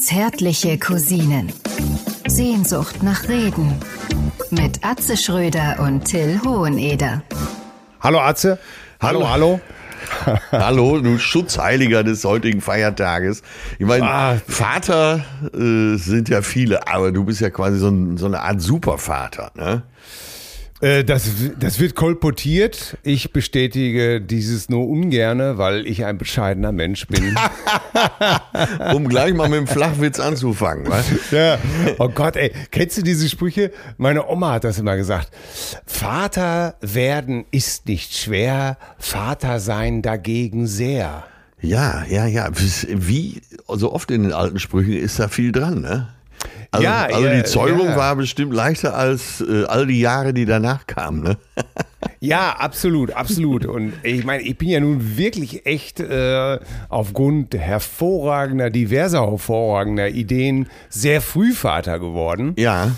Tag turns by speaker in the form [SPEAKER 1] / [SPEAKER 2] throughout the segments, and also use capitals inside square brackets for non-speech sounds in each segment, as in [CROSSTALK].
[SPEAKER 1] Zärtliche Cousinen. Sehnsucht nach Reden. Mit Atze Schröder und Till Hoheneder.
[SPEAKER 2] Hallo Atze. Hallo, hallo.
[SPEAKER 3] Hallo, [LAUGHS] du Schutzheiliger des heutigen Feiertages. Ich meine,
[SPEAKER 2] Ah.
[SPEAKER 3] Vater äh, sind ja viele, aber du bist ja quasi so, ein, so eine Art Supervater, ne?
[SPEAKER 2] Äh, das, das wird kolportiert. Ich bestätige dieses nur ungerne, weil ich ein bescheidener Mensch bin. [LAUGHS]
[SPEAKER 3] Um gleich mal mit dem Flachwitz anzufangen, was?
[SPEAKER 2] ja. Oh Gott, ey. Kennst du diese Sprüche? Meine Oma hat das immer gesagt. Vater werden ist nicht schwer, Vater sein dagegen sehr.
[SPEAKER 3] Ja, ja, ja. Wie so oft in den alten Sprüchen ist da viel dran, ne? Also,
[SPEAKER 2] Ja,
[SPEAKER 3] also die Zeugung
[SPEAKER 2] ja.
[SPEAKER 3] war bestimmt leichter als äh, all die Jahre, die danach kamen, ne? [LAUGHS]
[SPEAKER 2] Ja, absolut, absolut. Und ich meine, ich bin ja nun wirklich echt äh, aufgrund hervorragender, diverser hervorragender Ideen sehr früh Vater geworden.
[SPEAKER 3] Ja,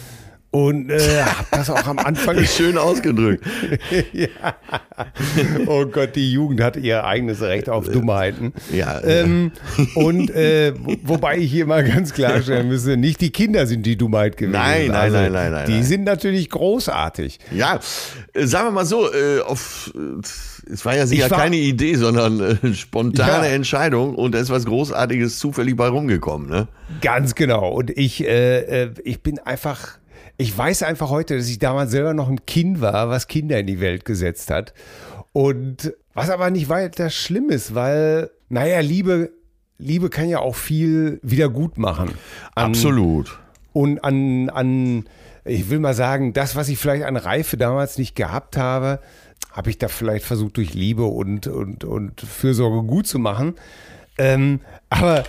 [SPEAKER 2] Und äh, [LAUGHS] hab das auch am Anfang. [LAUGHS]
[SPEAKER 3] schön ausgedrückt. [LAUGHS]
[SPEAKER 2] oh Gott, die Jugend hat ihr eigenes Recht auf Dummheiten.
[SPEAKER 3] Ja,
[SPEAKER 2] Ähm, und äh, wo- wobei ich hier mal ganz klarstellen müsse, nicht die Kinder sind die Dummheit gewesen.
[SPEAKER 3] Nein, nein,
[SPEAKER 2] Also,
[SPEAKER 3] nein, nein, nein,
[SPEAKER 2] Die
[SPEAKER 3] nein.
[SPEAKER 2] sind natürlich großartig.
[SPEAKER 3] Ja, äh, sagen wir mal so, äh, auf, äh, es war ja sicher
[SPEAKER 2] Ich war-
[SPEAKER 3] keine Idee, sondern äh, spontane
[SPEAKER 2] Ja.
[SPEAKER 3] Entscheidung und da ist was Großartiges zufällig bei rumgekommen, ne?
[SPEAKER 2] Ganz genau. Und ich, äh, äh, ich bin einfach, ich weiß einfach heute, dass ich damals selber noch ein Kind war, was Kinder in die Welt gesetzt hat. Und was aber nicht weiter schlimm ist, weil, naja, Liebe, Liebe kann ja auch viel wieder gut machen. An,
[SPEAKER 3] Absolut.
[SPEAKER 2] Und an, an, ich will mal sagen, das, was ich vielleicht an Reife damals nicht gehabt habe, habe ich da vielleicht versucht, durch Liebe und, und, und Fürsorge gut zu machen. Ähm, aber,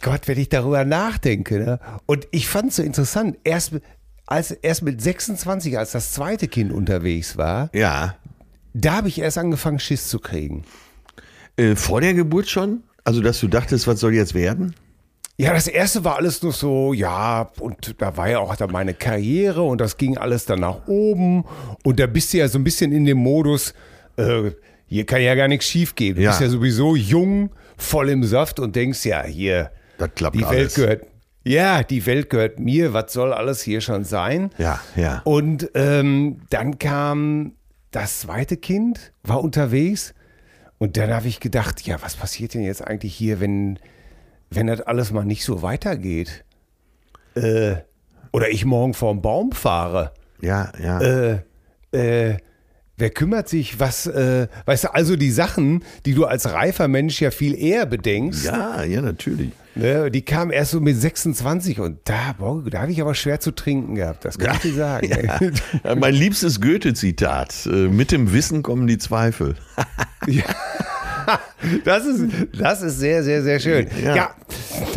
[SPEAKER 2] Gott, wenn ich darüber nachdenke, ne? und ich fand es so interessant, erst, als, erst mit 26, als das zweite Kind unterwegs war,
[SPEAKER 3] Ja.
[SPEAKER 2] da habe ich erst angefangen, Schiss zu kriegen.
[SPEAKER 3] Äh, vor der Geburt schon? Also, dass du dachtest, was soll jetzt werden?
[SPEAKER 2] Ja, das erste war alles nur so, ja, und da war ja auch da meine Karriere und das ging alles dann nach oben und da bist du ja so ein bisschen in dem Modus, äh, hier kann ja gar nichts schief gehen. Du
[SPEAKER 3] Ja.
[SPEAKER 2] bist ja sowieso jung, voll im Saft und denkst, ja, hier, die
[SPEAKER 3] alles.
[SPEAKER 2] Welt gehört, ja, die Welt gehört mir, was soll alles hier schon sein?
[SPEAKER 3] Ja, ja.
[SPEAKER 2] Und ähm, dann kam das zweite Kind, war unterwegs. Und dann habe ich gedacht, ja, was passiert denn jetzt eigentlich hier, wenn, wenn das alles mal nicht so weitergeht? Äh, oder ich morgen vorm Baum fahre.
[SPEAKER 3] Ja, ja.
[SPEAKER 2] Äh, äh, wer kümmert sich, was, äh, weißt du, also die Sachen, die du als reifer Mensch ja viel eher bedenkst,
[SPEAKER 3] ja, ja, natürlich.
[SPEAKER 2] ne, die kamen erst so mit 26 und da, boah, da habe ich aber schwer zu trinken gehabt, das kann ich dir sagen. [LAUGHS]
[SPEAKER 3] Ja, mein liebstes Goethe-Zitat. Äh, mit dem Wissen kommen die Zweifel. [LAUGHS]
[SPEAKER 2] Das ist, das ist sehr, sehr, sehr schön. Ja.
[SPEAKER 3] Ja.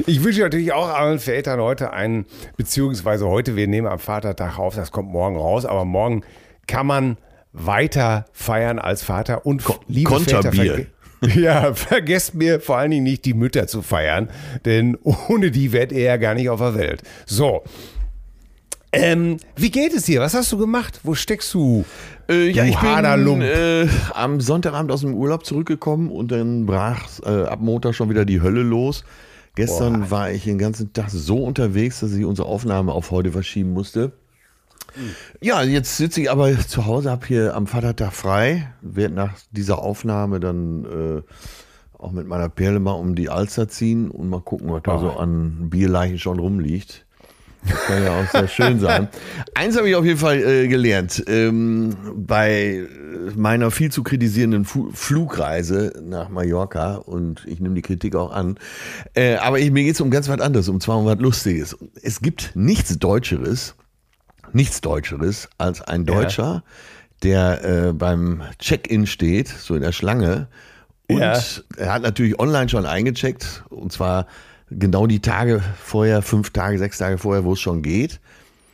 [SPEAKER 2] ich wünsche natürlich auch allen Vätern heute einen, beziehungsweise heute, wir nehmen am Vatertag auf, das kommt morgen raus, aber morgen kann man weiter feiern als Vater und liebe
[SPEAKER 3] Konterbier.
[SPEAKER 2] Väter, [LAUGHS] ja, vergesst mir vor allen Dingen nicht die Mütter zu feiern, denn ohne die wärt ihr ja gar nicht auf der Welt. So. Ähm, wie geht es dir? Was hast du gemacht? Wo steckst du?
[SPEAKER 3] Äh, ja, ich bin äh, am Sonntagabend aus dem Urlaub zurückgekommen und dann brach äh, ab Montag schon wieder die Hölle los. Gestern war ich den ganzen Tag so unterwegs, dass ich unsere Aufnahme auf heute verschieben musste. Ja, jetzt sitze ich aber zu Hause, habe hier am Vatertag frei, werde nach dieser Aufnahme dann äh, auch mit meiner Perle mal um die Alster ziehen und mal gucken, was da so an Bierleichen schon rumliegt. Das kann ja auch sehr schön sein. [LAUGHS] Eins habe ich auf jeden Fall äh, gelernt. Ähm, bei meiner viel zu kritisierenden Fu Flugreise nach Mallorca und ich nehme die Kritik auch an. Äh, aber ich, mir geht es um ganz was anderes, um zwar um was Lustiges. Es gibt nichts Deutscheres, nichts Deutscheres als ein Deutscher, der äh, beim Check-in steht, so in der Schlange. Und
[SPEAKER 2] Ja.
[SPEAKER 3] er hat natürlich online schon eingecheckt, und zwar genau die Tage vorher, fünf Tage, sechs Tage vorher, wo es schon geht.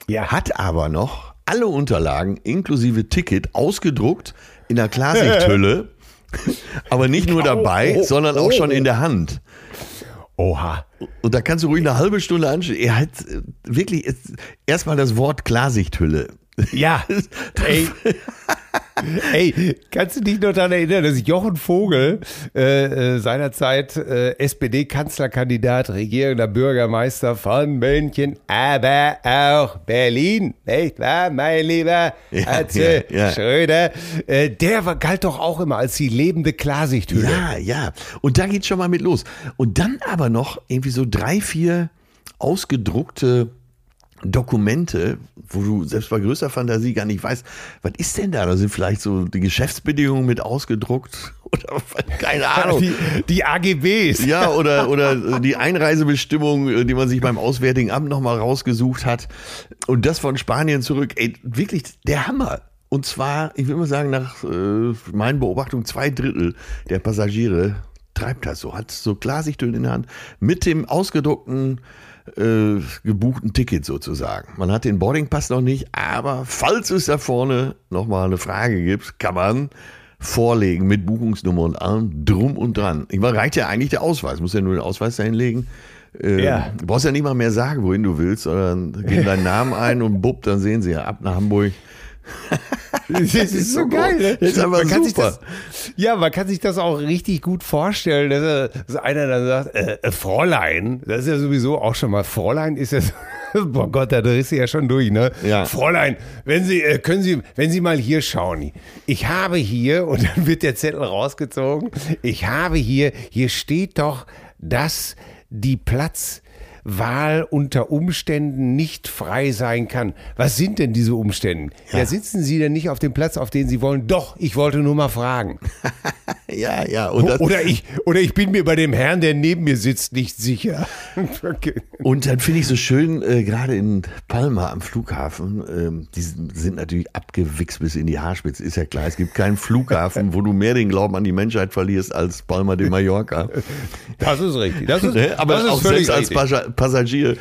[SPEAKER 2] Ja.
[SPEAKER 3] Hat aber noch alle Unterlagen inklusive Ticket ausgedruckt in der Klarsichthülle, [LAUGHS] aber nicht nur dabei,
[SPEAKER 2] oh,
[SPEAKER 3] sondern auch
[SPEAKER 2] oh.
[SPEAKER 3] schon in der Hand.
[SPEAKER 2] Oha.
[SPEAKER 3] Und da kannst du ruhig eine halbe Stunde anschauen. Er hat äh, wirklich erstmal das Wort Klarsichthülle.
[SPEAKER 2] Ja, [LAUGHS] ey, [LAUGHS] Ey, kannst du dich noch daran erinnern, dass Jochen Vogel äh, äh, seinerzeit äh, SPD-Kanzlerkandidat, regierender Bürgermeister von München, aber auch Berlin, nicht wahr, mein lieber
[SPEAKER 3] Ja,
[SPEAKER 2] Atze
[SPEAKER 3] ja, ja.
[SPEAKER 2] Schröder, äh, der war, galt doch auch immer als die lebende Klarsichthülle.
[SPEAKER 3] Ja, ja. Und da geht's schon mal mit los. Und dann aber noch irgendwie so drei, vier ausgedruckte Dokumente, wo du selbst bei größter Fantasie gar nicht weißt, was ist denn da? Da sind vielleicht so die Geschäftsbedingungen mit ausgedruckt [LAUGHS] oder keine Ahnung.
[SPEAKER 2] Die, die AGBs.
[SPEAKER 3] Ja, oder, [LAUGHS] oder die Einreisebestimmung, die man sich beim Auswärtigen Amt nochmal rausgesucht hat. Und das von Spanien zurück. Ey, wirklich der Hammer. Und zwar, ich will mal sagen, nach äh, meinen Beobachtungen zwei Drittel der Passagiere treibt das so, hat so Klarsichthüllen in der Hand mit dem ausgedruckten äh, gebuchten Ticket sozusagen. Man hat den Boardingpass noch nicht, aber falls es da vorne nochmal eine Frage gibt, kann man vorlegen mit Buchungsnummer und allem drum und dran. Ich meine, reicht ja eigentlich der Ausweis, muss ja nur den Ausweis dahin legen. Äh,
[SPEAKER 2] Ja.
[SPEAKER 3] Du brauchst ja nicht mal mehr sagen, wohin du willst, sondern gib deinen Namen ein und bupp, dann sehen sie ja ab nach Hamburg.
[SPEAKER 2] Das ist so geil, ne?
[SPEAKER 3] Das ist einfach
[SPEAKER 2] man kann Sich
[SPEAKER 3] super.
[SPEAKER 2] das, ja, man kann sich das auch richtig gut vorstellen, dass, er- dass einer dann sagt, äh, äh, Fräulein, das ist ja sowieso auch schon mal, Fräulein ist ja so, [LAUGHS] boah Gott, da drehst du ja schon durch, ne?
[SPEAKER 3] Ja.
[SPEAKER 2] Fräulein, wenn Sie, äh, können Sie, wenn Sie mal hier schauen, ich habe hier, [LAUGHS] und dann wird der Zettel rausgezogen, ich habe hier, hier steht doch, dass die Platz Wahl unter Umständen nicht frei sein kann. Was sind denn diese Umstände? Ja. sitzen Sie denn nicht auf dem Platz, auf den Sie wollen? Doch, ich wollte nur mal fragen. [LAUGHS]
[SPEAKER 3] Ja, ja. Und, das,
[SPEAKER 2] Oder ich, oder ich bin mir bei dem Herrn, der neben mir sitzt, nicht sicher. [LAUGHS] Okay.
[SPEAKER 3] und dann finde ich so schön, äh, gerade in Palma am Flughafen, ähm, die sind natürlich abgewichst bis in die Haarspitze, ist ja klar. Es gibt keinen Flughafen, wo du mehr den Glauben an die Menschheit verlierst als Palma de Mallorca.
[SPEAKER 2] Das ist richtig. Das ist,
[SPEAKER 3] Ne? Aber
[SPEAKER 2] das ist
[SPEAKER 3] auch
[SPEAKER 2] völlig
[SPEAKER 3] selbst als
[SPEAKER 2] richtig.
[SPEAKER 3] Pascha- Passagier,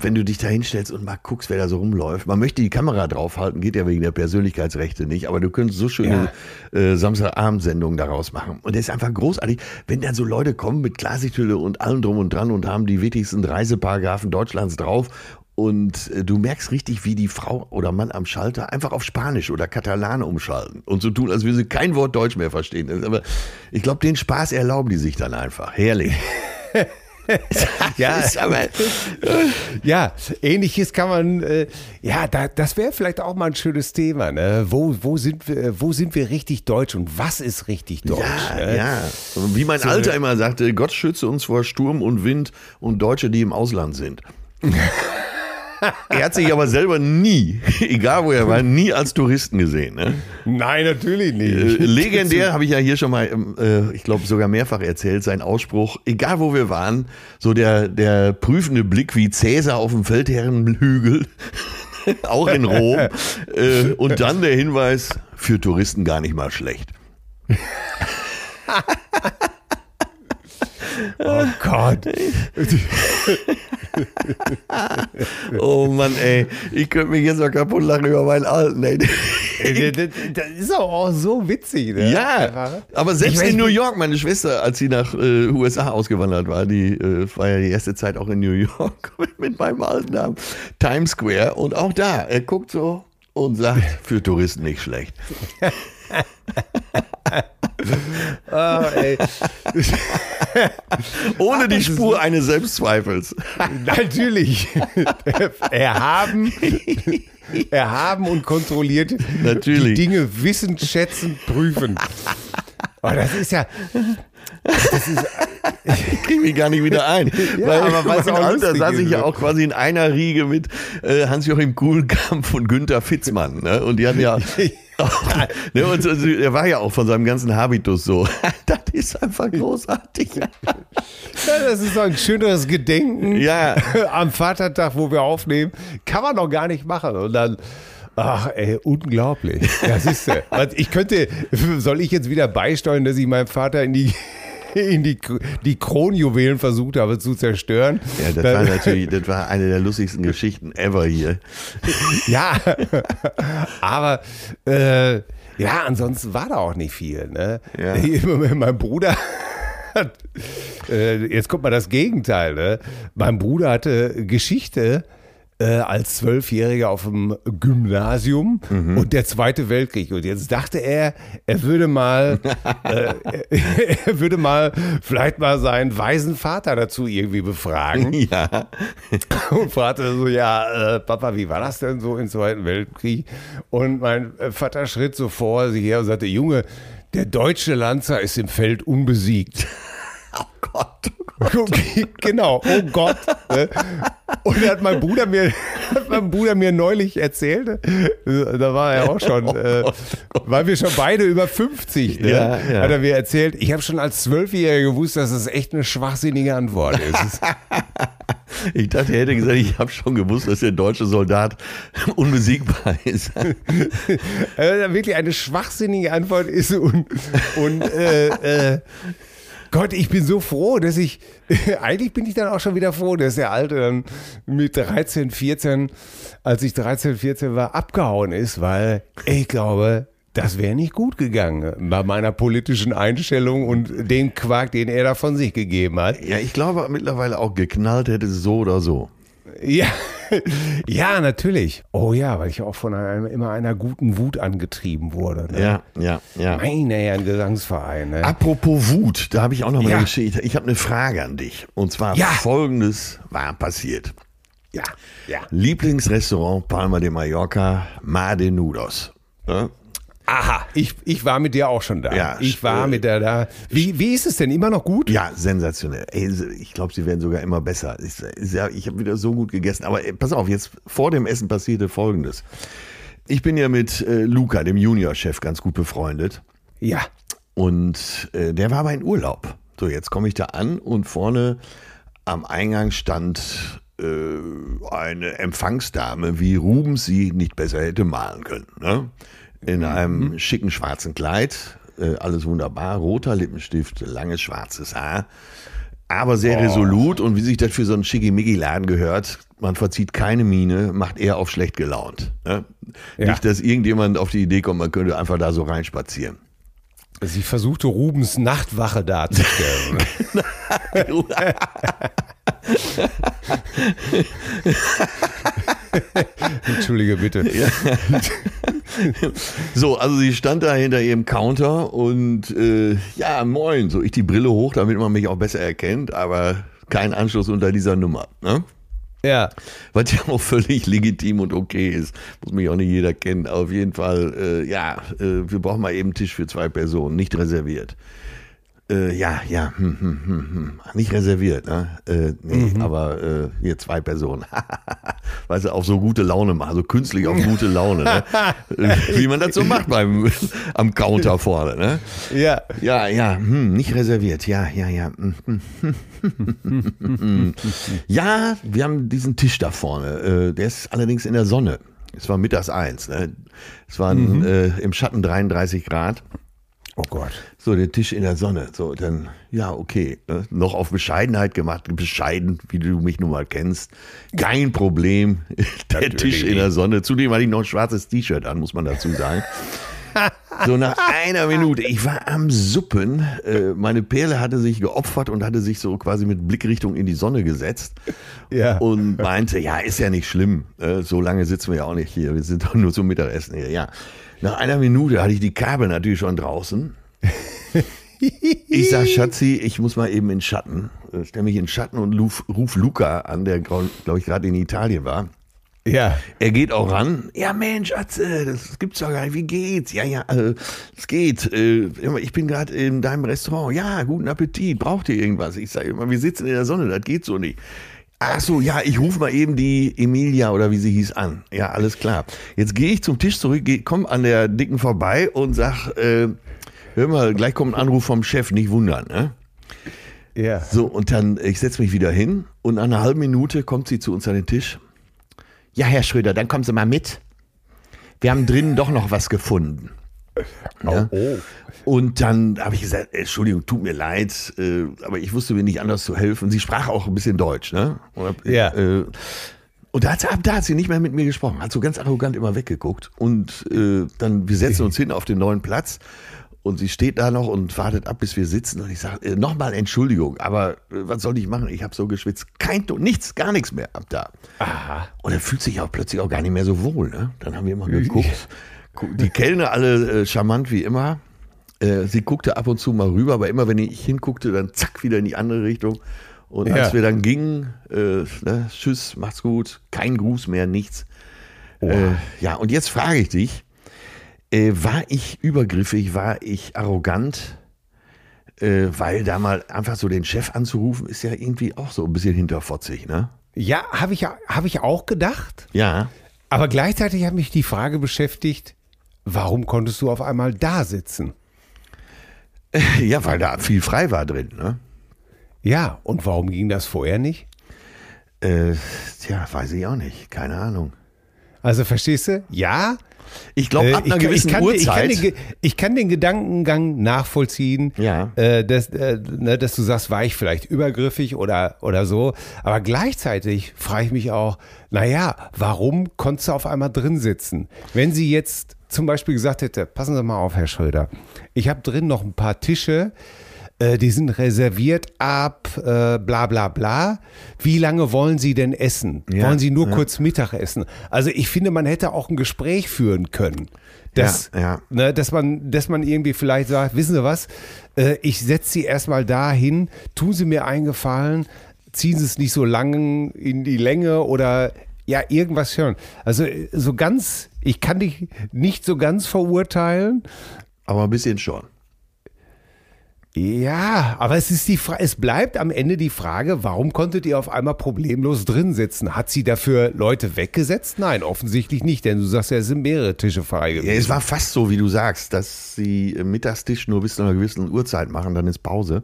[SPEAKER 3] wenn du dich da hinstellst und mal guckst, wer da so rumläuft. Man möchte die Kamera draufhalten, geht ja wegen der Persönlichkeitsrechte nicht, aber du könntest so schöne äh, Samstagabendsendungen daraus machen. Und das ist einfach großartig, wenn dann so Leute kommen mit Klarsichthülle und allem drum und dran und haben die wichtigsten Reiseparagraphen Deutschlands drauf. Und äh, du merkst richtig, wie die Frau oder Mann am Schalter einfach auf Spanisch oder Katalane umschalten und so tun, als würden sie kein Wort Deutsch mehr verstehen. Aber ich glaube, den Spaß erlauben die sich dann einfach. Herrlich. [LAUGHS]
[SPEAKER 2] Ja, [LAUGHS]
[SPEAKER 3] aber,
[SPEAKER 2] Ja, ähnliches kann man, äh, ja, da, das wäre vielleicht auch mal ein schönes Thema. Ne? Wo, wo, sind wir, wo sind wir richtig deutsch und was ist richtig deutsch?
[SPEAKER 3] Ja,
[SPEAKER 2] ne?
[SPEAKER 3] ja. Wie mein Alter immer sagte, Gott schütze uns vor Sturm und Wind und Deutsche, die im Ausland sind. [LAUGHS] [LAUGHS] er hat sich aber selber nie, egal wo er war, nie als Touristen gesehen. Ne?
[SPEAKER 2] Nein, natürlich
[SPEAKER 3] Äh,
[SPEAKER 2] nicht.
[SPEAKER 3] legendär habe ich ja hier schon mal, ähm, äh, ich glaube sogar mehrfach erzählt, sein Ausspruch, egal wo wir waren, so der, der prüfende Blick wie Cäsar auf dem Feldherrenhügel, [LAUGHS] auch in Rom. [LAUGHS] äh, und dann der Hinweis, für Touristen gar nicht mal schlecht.
[SPEAKER 2] Oh Gott. [LAUGHS]
[SPEAKER 3] Oh Mann, ey, ich könnte mich jetzt noch kaputt lachen über meinen Alten, ey.
[SPEAKER 2] Das, ist auch, auch so witzig. Ne?
[SPEAKER 3] Ja, aber selbst
[SPEAKER 2] weiß
[SPEAKER 3] in New York, meine Schwester, als sie nach äh, USA ausgewandert war, die äh, war ja die erste Zeit auch in New York [LAUGHS] mit meinem alten Namen, Times Square. Und auch da, er guckt so und sagt, für Touristen nicht schlecht. [LAUGHS]
[SPEAKER 2] Ah, ey. [LAUGHS]
[SPEAKER 3] Ohne die Spur eines Selbstzweifels. [LAUGHS]
[SPEAKER 2] Natürlich. Erhaben, erhaben und kontrolliert
[SPEAKER 3] Natürlich.
[SPEAKER 2] die Dinge wissend, schätzend, prüfen. Oh, das ist ja,
[SPEAKER 3] Ich kriege mich gar nicht wieder ein. [LAUGHS] weil
[SPEAKER 2] aber weil's
[SPEAKER 3] mein
[SPEAKER 2] auch
[SPEAKER 3] Alter
[SPEAKER 2] lustig
[SPEAKER 3] saß
[SPEAKER 2] ist,
[SPEAKER 3] ich ja auch quasi in einer Riege mit äh, Hans-Joachim Kuhlkamp und Günther Fitzmann. Ne? Und die hatten ja. [LAUGHS] [LAUGHS] ne, und so, er war ja auch von seinem ganzen Habitus so. das ist einfach großartig.
[SPEAKER 2] ja, das ist so ein schöneres Gedenken
[SPEAKER 3] Ja.
[SPEAKER 2] am Vatertag, wo wir aufnehmen. Kann man doch gar nicht machen. Und dann. Ach, ey, unglaublich. Das ist Ich könnte, soll ich jetzt wieder beisteuern, dass ich meinem Vater in die, in die, die Kronjuwelen versucht habe zu zerstören?
[SPEAKER 3] Ja, das war natürlich, das war eine der lustigsten Geschichten ever hier.
[SPEAKER 2] Ja, [LAUGHS] aber äh, ja, ansonsten war da auch nicht viel. Ne?
[SPEAKER 3] Ja.
[SPEAKER 2] Mein Bruder hat, äh, jetzt kommt mal das Gegenteil. Ne? Mein Bruder hatte Geschichte äh, als Zwölfjähriger auf dem Gymnasium
[SPEAKER 3] Mhm.
[SPEAKER 2] und der Zweite Weltkrieg. Und jetzt dachte er, er würde mal, [LAUGHS] äh, [LAUGHS] er würde mal vielleicht mal seinen weisen Vater dazu irgendwie befragen. [LAUGHS]
[SPEAKER 3] Ja.
[SPEAKER 2] und fragte so, ja, äh, Papa, wie war das denn so im Zweiten Weltkrieg? Und mein Vater schritt so vor sich her und sagte, Junge, der deutsche Lanzer ist im Feld unbesiegt.
[SPEAKER 3] Oh Gott. [LAUGHS]
[SPEAKER 2] Genau, oh Gott. ne? Und da hat mein Bruder mir, [LAUGHS] hat mein Bruder mir neulich erzählt, äh, da war er auch schon, äh, weil wir schon beide über 50, ne?
[SPEAKER 3] Ja, ja.
[SPEAKER 2] hat er mir erzählt, ich habe schon als Zwölfjähriger gewusst, dass das echt eine schwachsinnige Antwort ist. [LAUGHS]
[SPEAKER 3] Ich dachte, er hätte gesagt, ich habe schon gewusst, dass der deutsche Soldat unbesiegbar ist.
[SPEAKER 2] äh, wirklich eine schwachsinnige Antwort ist und, und äh, äh, Gott, ich bin so froh, dass ich, [LAUGHS] eigentlich bin ich dann auch schon wieder froh, dass der Alte dann mit 13, 14, als ich 13, 14 war, abgehauen ist, weil ich glaube, das wäre nicht gut gegangen bei meiner politischen Einstellung und dem Quark, den er da von sich gegeben hat.
[SPEAKER 3] Ja, ich glaube mittlerweile auch geknallt hätte so oder so.
[SPEAKER 2] Ja, [LAUGHS] ja, natürlich. Oh ja, weil ich auch von einer, immer einer guten Wut angetrieben wurde. Ne?
[SPEAKER 3] Ja, ja, ja.
[SPEAKER 2] Meine Herren, Gesangsverein. Ne?
[SPEAKER 3] Apropos Wut, da habe ich auch noch mal
[SPEAKER 2] Ja.
[SPEAKER 3] eine Geschichte. Ich habe eine Frage an dich. Und zwar
[SPEAKER 2] Ja.
[SPEAKER 3] folgendes war passiert.
[SPEAKER 2] Ja, ja.
[SPEAKER 3] Lieblingsrestaurant Palma de Mallorca, Mar de Nudos. Ja?
[SPEAKER 2] Aha, ich, ich war mit dir auch schon da.
[SPEAKER 3] Ja,
[SPEAKER 2] ich war
[SPEAKER 3] äh,
[SPEAKER 2] mit der da. Wie, wie ist es denn? Immer noch gut?
[SPEAKER 3] Ja, sensationell. Ey, ich glaube, sie werden sogar immer besser. Ich, ich, habe wieder so gut gegessen. Aber ey, pass auf, jetzt vor dem Essen passierte Folgendes. Ich bin ja mit äh, Luca, dem Juniorchef, ganz gut befreundet.
[SPEAKER 2] Ja.
[SPEAKER 3] Und äh, der war aber in Urlaub. So, jetzt komme ich da an und vorne am Eingang stand äh, eine Empfangsdame, wie Rubens sie nicht besser hätte malen können. Ne? In einem schicken schwarzen Kleid, äh, alles wunderbar, roter Lippenstift, langes schwarzes Haar. Aber sehr resolut und wie sich das für so einen Schickimicki-Laden gehört, man verzieht keine Miene, macht eher auf schlecht gelaunt. Ne?
[SPEAKER 2] Ja.
[SPEAKER 3] Nicht, dass irgendjemand auf die Idee kommt, man könnte einfach da so reinspazieren.
[SPEAKER 2] Sie versuchte Rubens Nachtwache darzustellen. [LAUGHS] [LAUGHS] [LAUGHS] Entschuldige bitte.
[SPEAKER 3] So, also sie stand da hinter ihrem Counter und äh, ja, moin, so ich die Brille hoch, damit man mich auch besser erkennt, aber kein Anschluss unter dieser Nummer. Ne?
[SPEAKER 2] Ja.
[SPEAKER 3] Was ja auch völlig legitim und okay ist. Muss mich auch nicht jeder kennen. Auf jeden Fall, äh, ja, äh, wir brauchen mal eben einen Tisch für zwei Personen, nicht reserviert. Äh, ja, ja, hm, hm, hm, hm. nicht reserviert, ne? Äh, nee, aber äh, hier zwei Personen. [LAUGHS] weißt du, auf so gute Laune machen, so künstlich auf gute Laune, ne? [LAUGHS] Äh, Wie man das so macht beim [LAUGHS] am Counter vorne, ne?
[SPEAKER 2] Ja.
[SPEAKER 3] Ja, ja, hm, nicht reserviert. Ja, ja, ja. hm, hm. ja, wir haben diesen Tisch da vorne. Äh, der ist allerdings in der Sonne. Es war mittags eins. Ne? Es waren äh, im Schatten 33 Grad.
[SPEAKER 2] Oh Gott.
[SPEAKER 3] So, der Tisch in der Sonne. So, dann, ja, okay. Ne? Noch auf Bescheidenheit gemacht. Bescheiden, wie du mich nun mal kennst. Kein Problem. [LAUGHS] Der
[SPEAKER 2] Natürlich
[SPEAKER 3] Tisch in der Sonne. Zudem hatte ich noch ein schwarzes T-Shirt an, muss man dazu sagen. [LAUGHS] So nach einer Minute, ich war am Suppen, äh, meine Perle hatte sich geopfert und hatte sich so quasi mit Blickrichtung in die Sonne gesetzt
[SPEAKER 2] Ja.
[SPEAKER 3] und meinte, ja, ist ja nicht schlimm, äh, so lange sitzen wir ja auch nicht hier, wir sind doch nur zum Mittagessen hier, ja. Nach einer Minute hatte ich die Kabel natürlich schon draußen. Ich sag, Schatzi, ich muss mal eben in Schatten, äh, stell mich in Schatten und ruf, ruf Luca an, der, glaube ich, gerade in Italien war.
[SPEAKER 2] Ja.
[SPEAKER 3] Er geht auch ran. Ja, Mensch, Atze, das gibt's doch gar nicht. Wie geht's? Ja, ja, äh, es geht. Äh, ich bin gerade in deinem Restaurant. Ja, guten Appetit. Braucht ihr irgendwas? Ich sage immer, wir sitzen in der Sonne, das geht so nicht. Ach so, ja, ich rufe mal eben die Emilia oder wie sie hieß an. Ja, alles klar. Jetzt gehe ich zum Tisch zurück, geh, komm an der Dicken vorbei und sag, äh, hör mal, gleich kommt ein Anruf vom Chef, nicht wundern, ne?
[SPEAKER 2] Ja.
[SPEAKER 3] So, und dann, ich setze mich wieder hin und nach einer halben Minute kommt sie zu uns an den Tisch. Ja, Herr Schröder, dann kommen Sie mal mit. Wir haben drinnen doch noch was gefunden. Ja?
[SPEAKER 2] Oh.
[SPEAKER 3] Und dann habe ich gesagt, Entschuldigung, tut mir leid, äh, aber ich wusste mir nicht anders zu helfen. Sie sprach auch ein bisschen Deutsch, ne? Und,
[SPEAKER 2] Ja.
[SPEAKER 3] Äh, und da hat, sie, ab da hat sie nicht mehr mit mir gesprochen, hat so ganz arrogant immer weggeguckt. Und äh, dann, wir setzen [LAUGHS] uns hin auf den neuen Platz Und sie steht da noch und wartet ab, bis wir sitzen. Und ich sage, äh, nochmal Entschuldigung, aber äh, was soll ich machen? Ich habe so geschwitzt. Kein Ton, nichts, gar nichts mehr ab da.
[SPEAKER 2] Aha.
[SPEAKER 3] Und er fühlt sich auch plötzlich auch gar nicht mehr so wohl. Ne? Dann haben wir immer geguckt. Die Kellner alle äh, charmant wie immer. Äh, sie guckte ab und zu mal rüber, aber immer wenn ich hinguckte, dann zack, wieder in die andere Richtung. Und als
[SPEAKER 2] Ja.
[SPEAKER 3] wir dann gingen, äh, ne, tschüss, macht's gut, kein Gruß mehr, nichts. Äh, ja, und jetzt frage ich dich, äh, war ich übergriffig, war ich arrogant? Äh, weil da mal einfach so den Chef anzurufen, ist ja irgendwie auch so ein bisschen hinterfotzig, ne?
[SPEAKER 2] Ja, habe ich, hab ich auch gedacht.
[SPEAKER 3] Ja.
[SPEAKER 2] Aber gleichzeitig hat mich die Frage beschäftigt, warum konntest du auf einmal da sitzen? [LAUGHS]
[SPEAKER 3] Ja, weil da viel frei war drin, ne?
[SPEAKER 2] Ja, und warum ging das vorher nicht?
[SPEAKER 3] Äh, tja, weiß ich auch nicht. Keine Ahnung.
[SPEAKER 2] Also verstehst du? Ja.
[SPEAKER 3] Ich glaube,
[SPEAKER 2] äh,
[SPEAKER 3] ab einer
[SPEAKER 2] ich,
[SPEAKER 3] gewissen
[SPEAKER 2] ich, kann, ich, kann
[SPEAKER 3] Uhrzeit.
[SPEAKER 2] den, ich kann den Gedankengang nachvollziehen,
[SPEAKER 3] Ja.
[SPEAKER 2] äh, dass, äh, ne, dass du sagst, war ich vielleicht übergriffig oder, oder so. Aber gleichzeitig frage ich mich auch, naja, warum konntest du auf einmal drin sitzen? Wenn sie jetzt zum Beispiel gesagt hätte, passen Sie mal auf, Herr Schröder, ich habe drin noch ein paar Tische, äh, die sind reserviert ab äh, bla bla bla. Wie lange wollen Sie denn essen?
[SPEAKER 3] Ja,
[SPEAKER 2] wollen Sie nur
[SPEAKER 3] ja.
[SPEAKER 2] kurz Mittag essen? Also ich finde, man hätte auch ein Gespräch führen können. Dass,
[SPEAKER 3] Ja, ja.
[SPEAKER 2] Ne, dass, man, dass man irgendwie vielleicht sagt, wissen Sie was, äh, ich setze Sie erstmal dahin, tun Sie mir einen Gefallen, ziehen Sie es nicht so lang in die Länge oder ja, irgendwas schon. Also so ganz, ich kann dich nicht so ganz verurteilen,
[SPEAKER 3] Aber ein bisschen schon.
[SPEAKER 2] Ja, aber es ist die Fra es bleibt am Ende die Frage, warum konntet ihr auf einmal problemlos drin sitzen? Hat sie dafür Leute weggesetzt? Nein, offensichtlich nicht, denn du sagst ja, es sind mehrere Tische frei
[SPEAKER 3] Ja,
[SPEAKER 2] gewesen.
[SPEAKER 3] es war fast so, wie du sagst, dass sie Mittagstisch nur bis zu einer gewissen Uhrzeit machen, dann ist Pause.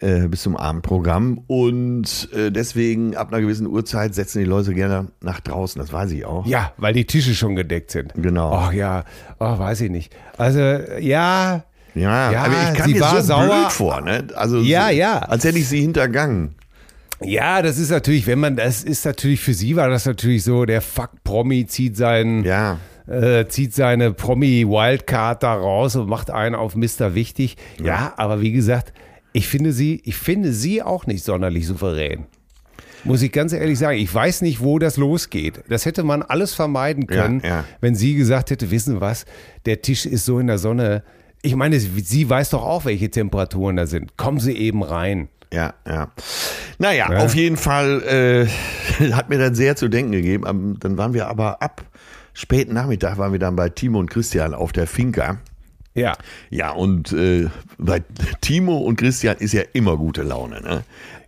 [SPEAKER 3] Äh, bis zum Abendprogramm. Und äh, deswegen ab einer gewissen Uhrzeit setzen die Leute gerne nach draußen. Das weiß ich auch.
[SPEAKER 2] Ja, weil die Tische schon gedeckt sind.
[SPEAKER 3] Genau.
[SPEAKER 2] Ach ja, ach, weiß ich nicht. Also, ja.
[SPEAKER 3] Ja,
[SPEAKER 2] Ja,
[SPEAKER 3] aber ich kann
[SPEAKER 2] sie war
[SPEAKER 3] so
[SPEAKER 2] sauer.
[SPEAKER 3] blöd vor, ne? Also
[SPEAKER 2] Ja,
[SPEAKER 3] so,
[SPEAKER 2] ja.
[SPEAKER 3] Als hätte ich sie hintergangen.
[SPEAKER 2] Ja, das ist natürlich, wenn man, das ist natürlich, für sie war das natürlich so, der Fuck-Promi zieht seinen,
[SPEAKER 3] Ja.
[SPEAKER 2] äh, zieht seine Promi-Wildcard da raus und macht einen auf Mr. Wichtig. Ja. aber wie gesagt, ich finde sie, ich finde sie auch nicht sonderlich souverän. Muss ich ganz ehrlich sagen, ich weiß nicht, wo das losgeht. Das hätte man alles vermeiden
[SPEAKER 3] Ja,
[SPEAKER 2] können,
[SPEAKER 3] ja.
[SPEAKER 2] wenn sie gesagt hätte, wissen was, der Tisch ist so in der Sonne. Ich meine, sie weiß doch auch, welche Temperaturen da sind. Kommen Sie eben rein.
[SPEAKER 3] Ja, ja. Naja,
[SPEAKER 2] Ja.
[SPEAKER 3] auf jeden Fall äh, [LAUGHS] hat mir dann sehr zu denken gegeben. Am- Dann waren wir aber ab späten Nachmittag waren wir dann bei Timo und Christian auf der Finca.
[SPEAKER 2] Ja.
[SPEAKER 3] Ja, und äh, bei Timo und Christian ist ja immer gute Laune. Ne?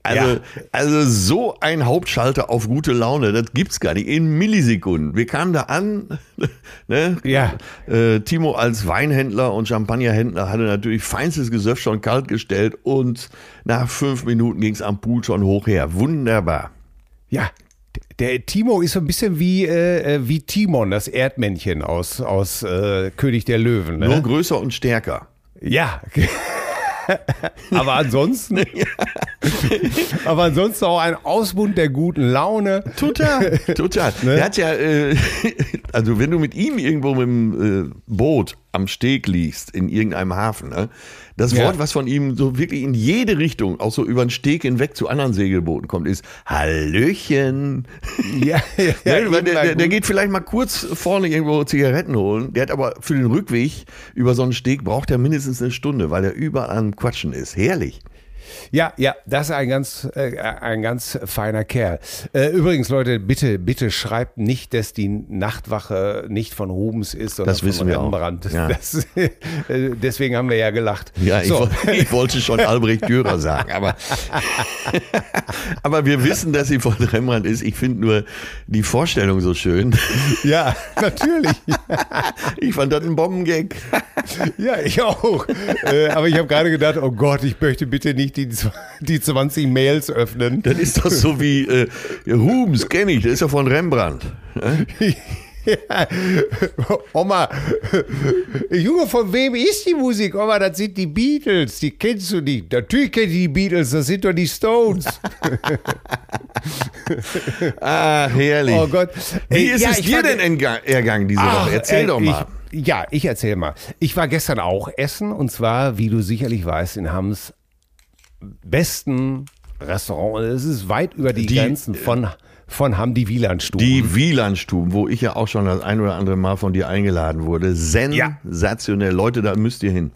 [SPEAKER 3] Also,
[SPEAKER 2] Ja.
[SPEAKER 3] also so ein Hauptschalter auf gute Laune, das gibt's gar nicht. In Millisekunden. Wir kamen da an, [LAUGHS] ne?
[SPEAKER 2] Ja.
[SPEAKER 3] Äh, Timo als Weinhändler und Champagnerhändler hatte natürlich feinstes Gesöff schon kalt gestellt und nach fünf Minuten ging's am Pool schon hoch her. Wunderbar.
[SPEAKER 2] Ja, der Timo ist so ein bisschen wie, äh, äh, wie Timon, das Erdmännchen aus, aus äh, König der Löwen.
[SPEAKER 3] Nur
[SPEAKER 2] Ne?
[SPEAKER 3] größer und stärker.
[SPEAKER 2] Ja. [LAUGHS] [LAUGHS] aber ansonsten, [LAUGHS] aber ansonsten auch ein Ausbund der guten Laune.
[SPEAKER 3] Total, [LAUGHS] total.
[SPEAKER 2] Ne?
[SPEAKER 3] Er hat ja, äh, also wenn du mit ihm irgendwo mit dem äh, Boot am Steg liegst, in irgendeinem Hafen, ne? das
[SPEAKER 2] Ja.
[SPEAKER 3] Wort, was von ihm so wirklich in jede Richtung, auch so über den Steg hinweg zu anderen Segelbooten kommt, ist Hallöchen.
[SPEAKER 2] Ja, ja,
[SPEAKER 3] Ne, weil
[SPEAKER 2] eben
[SPEAKER 3] der, der, der geht vielleicht mal kurz vorne irgendwo Zigaretten holen. Der hat aber für den Rückweg über so einen Steg braucht er mindestens eine Stunde, weil er überall am Quatschen ist. Herrlich.
[SPEAKER 2] Ja, ja, das ist ein ganz, äh, ein ganz feiner Kerl. Äh, übrigens, Leute, bitte, bitte schreibt nicht, dass die Nachtwache nicht von Hubens ist, sondern
[SPEAKER 3] Das wissen
[SPEAKER 2] von
[SPEAKER 3] wir auch.
[SPEAKER 2] Rembrandt.
[SPEAKER 3] Ja. [LAUGHS]
[SPEAKER 2] Das, äh, deswegen haben wir ja gelacht.
[SPEAKER 3] Ja, ich,
[SPEAKER 2] so.
[SPEAKER 3] woll- [LAUGHS] ich wollte schon Albrecht Dürer sagen, aber, [LAUGHS] aber wir wissen, dass sie von Rembrandt ist. Ich finde nur die Vorstellung so schön.
[SPEAKER 2] ja, natürlich.
[SPEAKER 3] Ich fand das ein Bombengag.
[SPEAKER 2] Ja, ich auch. äh, aber ich habe gerade gedacht, oh Gott, ich möchte bitte nicht die, die 20 Mails öffnen.
[SPEAKER 3] Das ist doch so wie äh, Hubens, kenne ich, der ist ja von Rembrandt. [LAUGHS]
[SPEAKER 2] Ja. Oma, Junge, von wem ist die Musik? Oma, das sind die Beatles. Die kennst du nicht. Natürlich kennst du die Beatles, das sind doch die Stones.
[SPEAKER 3] Ah, herrlich.
[SPEAKER 2] Oh Gott.
[SPEAKER 3] Wie
[SPEAKER 2] Äh,
[SPEAKER 3] ist
[SPEAKER 2] ja,
[SPEAKER 3] es
[SPEAKER 2] ich
[SPEAKER 3] dir denn ergangen diese
[SPEAKER 2] Ach,
[SPEAKER 3] Woche? Erzähl
[SPEAKER 2] äh,
[SPEAKER 3] doch mal.
[SPEAKER 2] Ja, ich erzähle mal. Ich war gestern auch essen und zwar, wie du sicherlich weißt, in Hams besten Restaurant. Es ist weit über die,
[SPEAKER 3] Die-
[SPEAKER 2] Grenzen von, von Hamm, die Wielandstube.
[SPEAKER 3] Die Wielandstuben, wo ich ja auch schon das ein oder andere Mal von dir eingeladen wurde. Sensationell. Leute, da müsst ihr hin.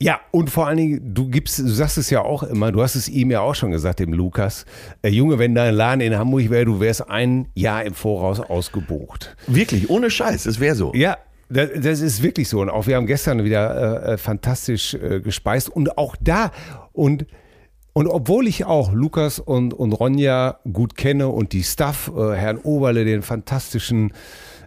[SPEAKER 2] Ja, und vor allen Dingen, du gibst, du sagst es ja auch immer, du hast es ihm ja auch schon gesagt, dem Lukas, äh, Junge, wenn dein Laden in Hamburg wäre, du wärst ein Jahr im Voraus ausgebucht.
[SPEAKER 3] Wirklich, ohne Scheiß, es wäre so.
[SPEAKER 2] Ja, das, das ist wirklich so. Und auch wir haben gestern wieder äh, äh, fantastisch äh, gespeist. Und auch da, und, und obwohl ich auch Lukas und, und Ronja gut kenne und die Staff, äh, Herrn Oberle, den fantastischen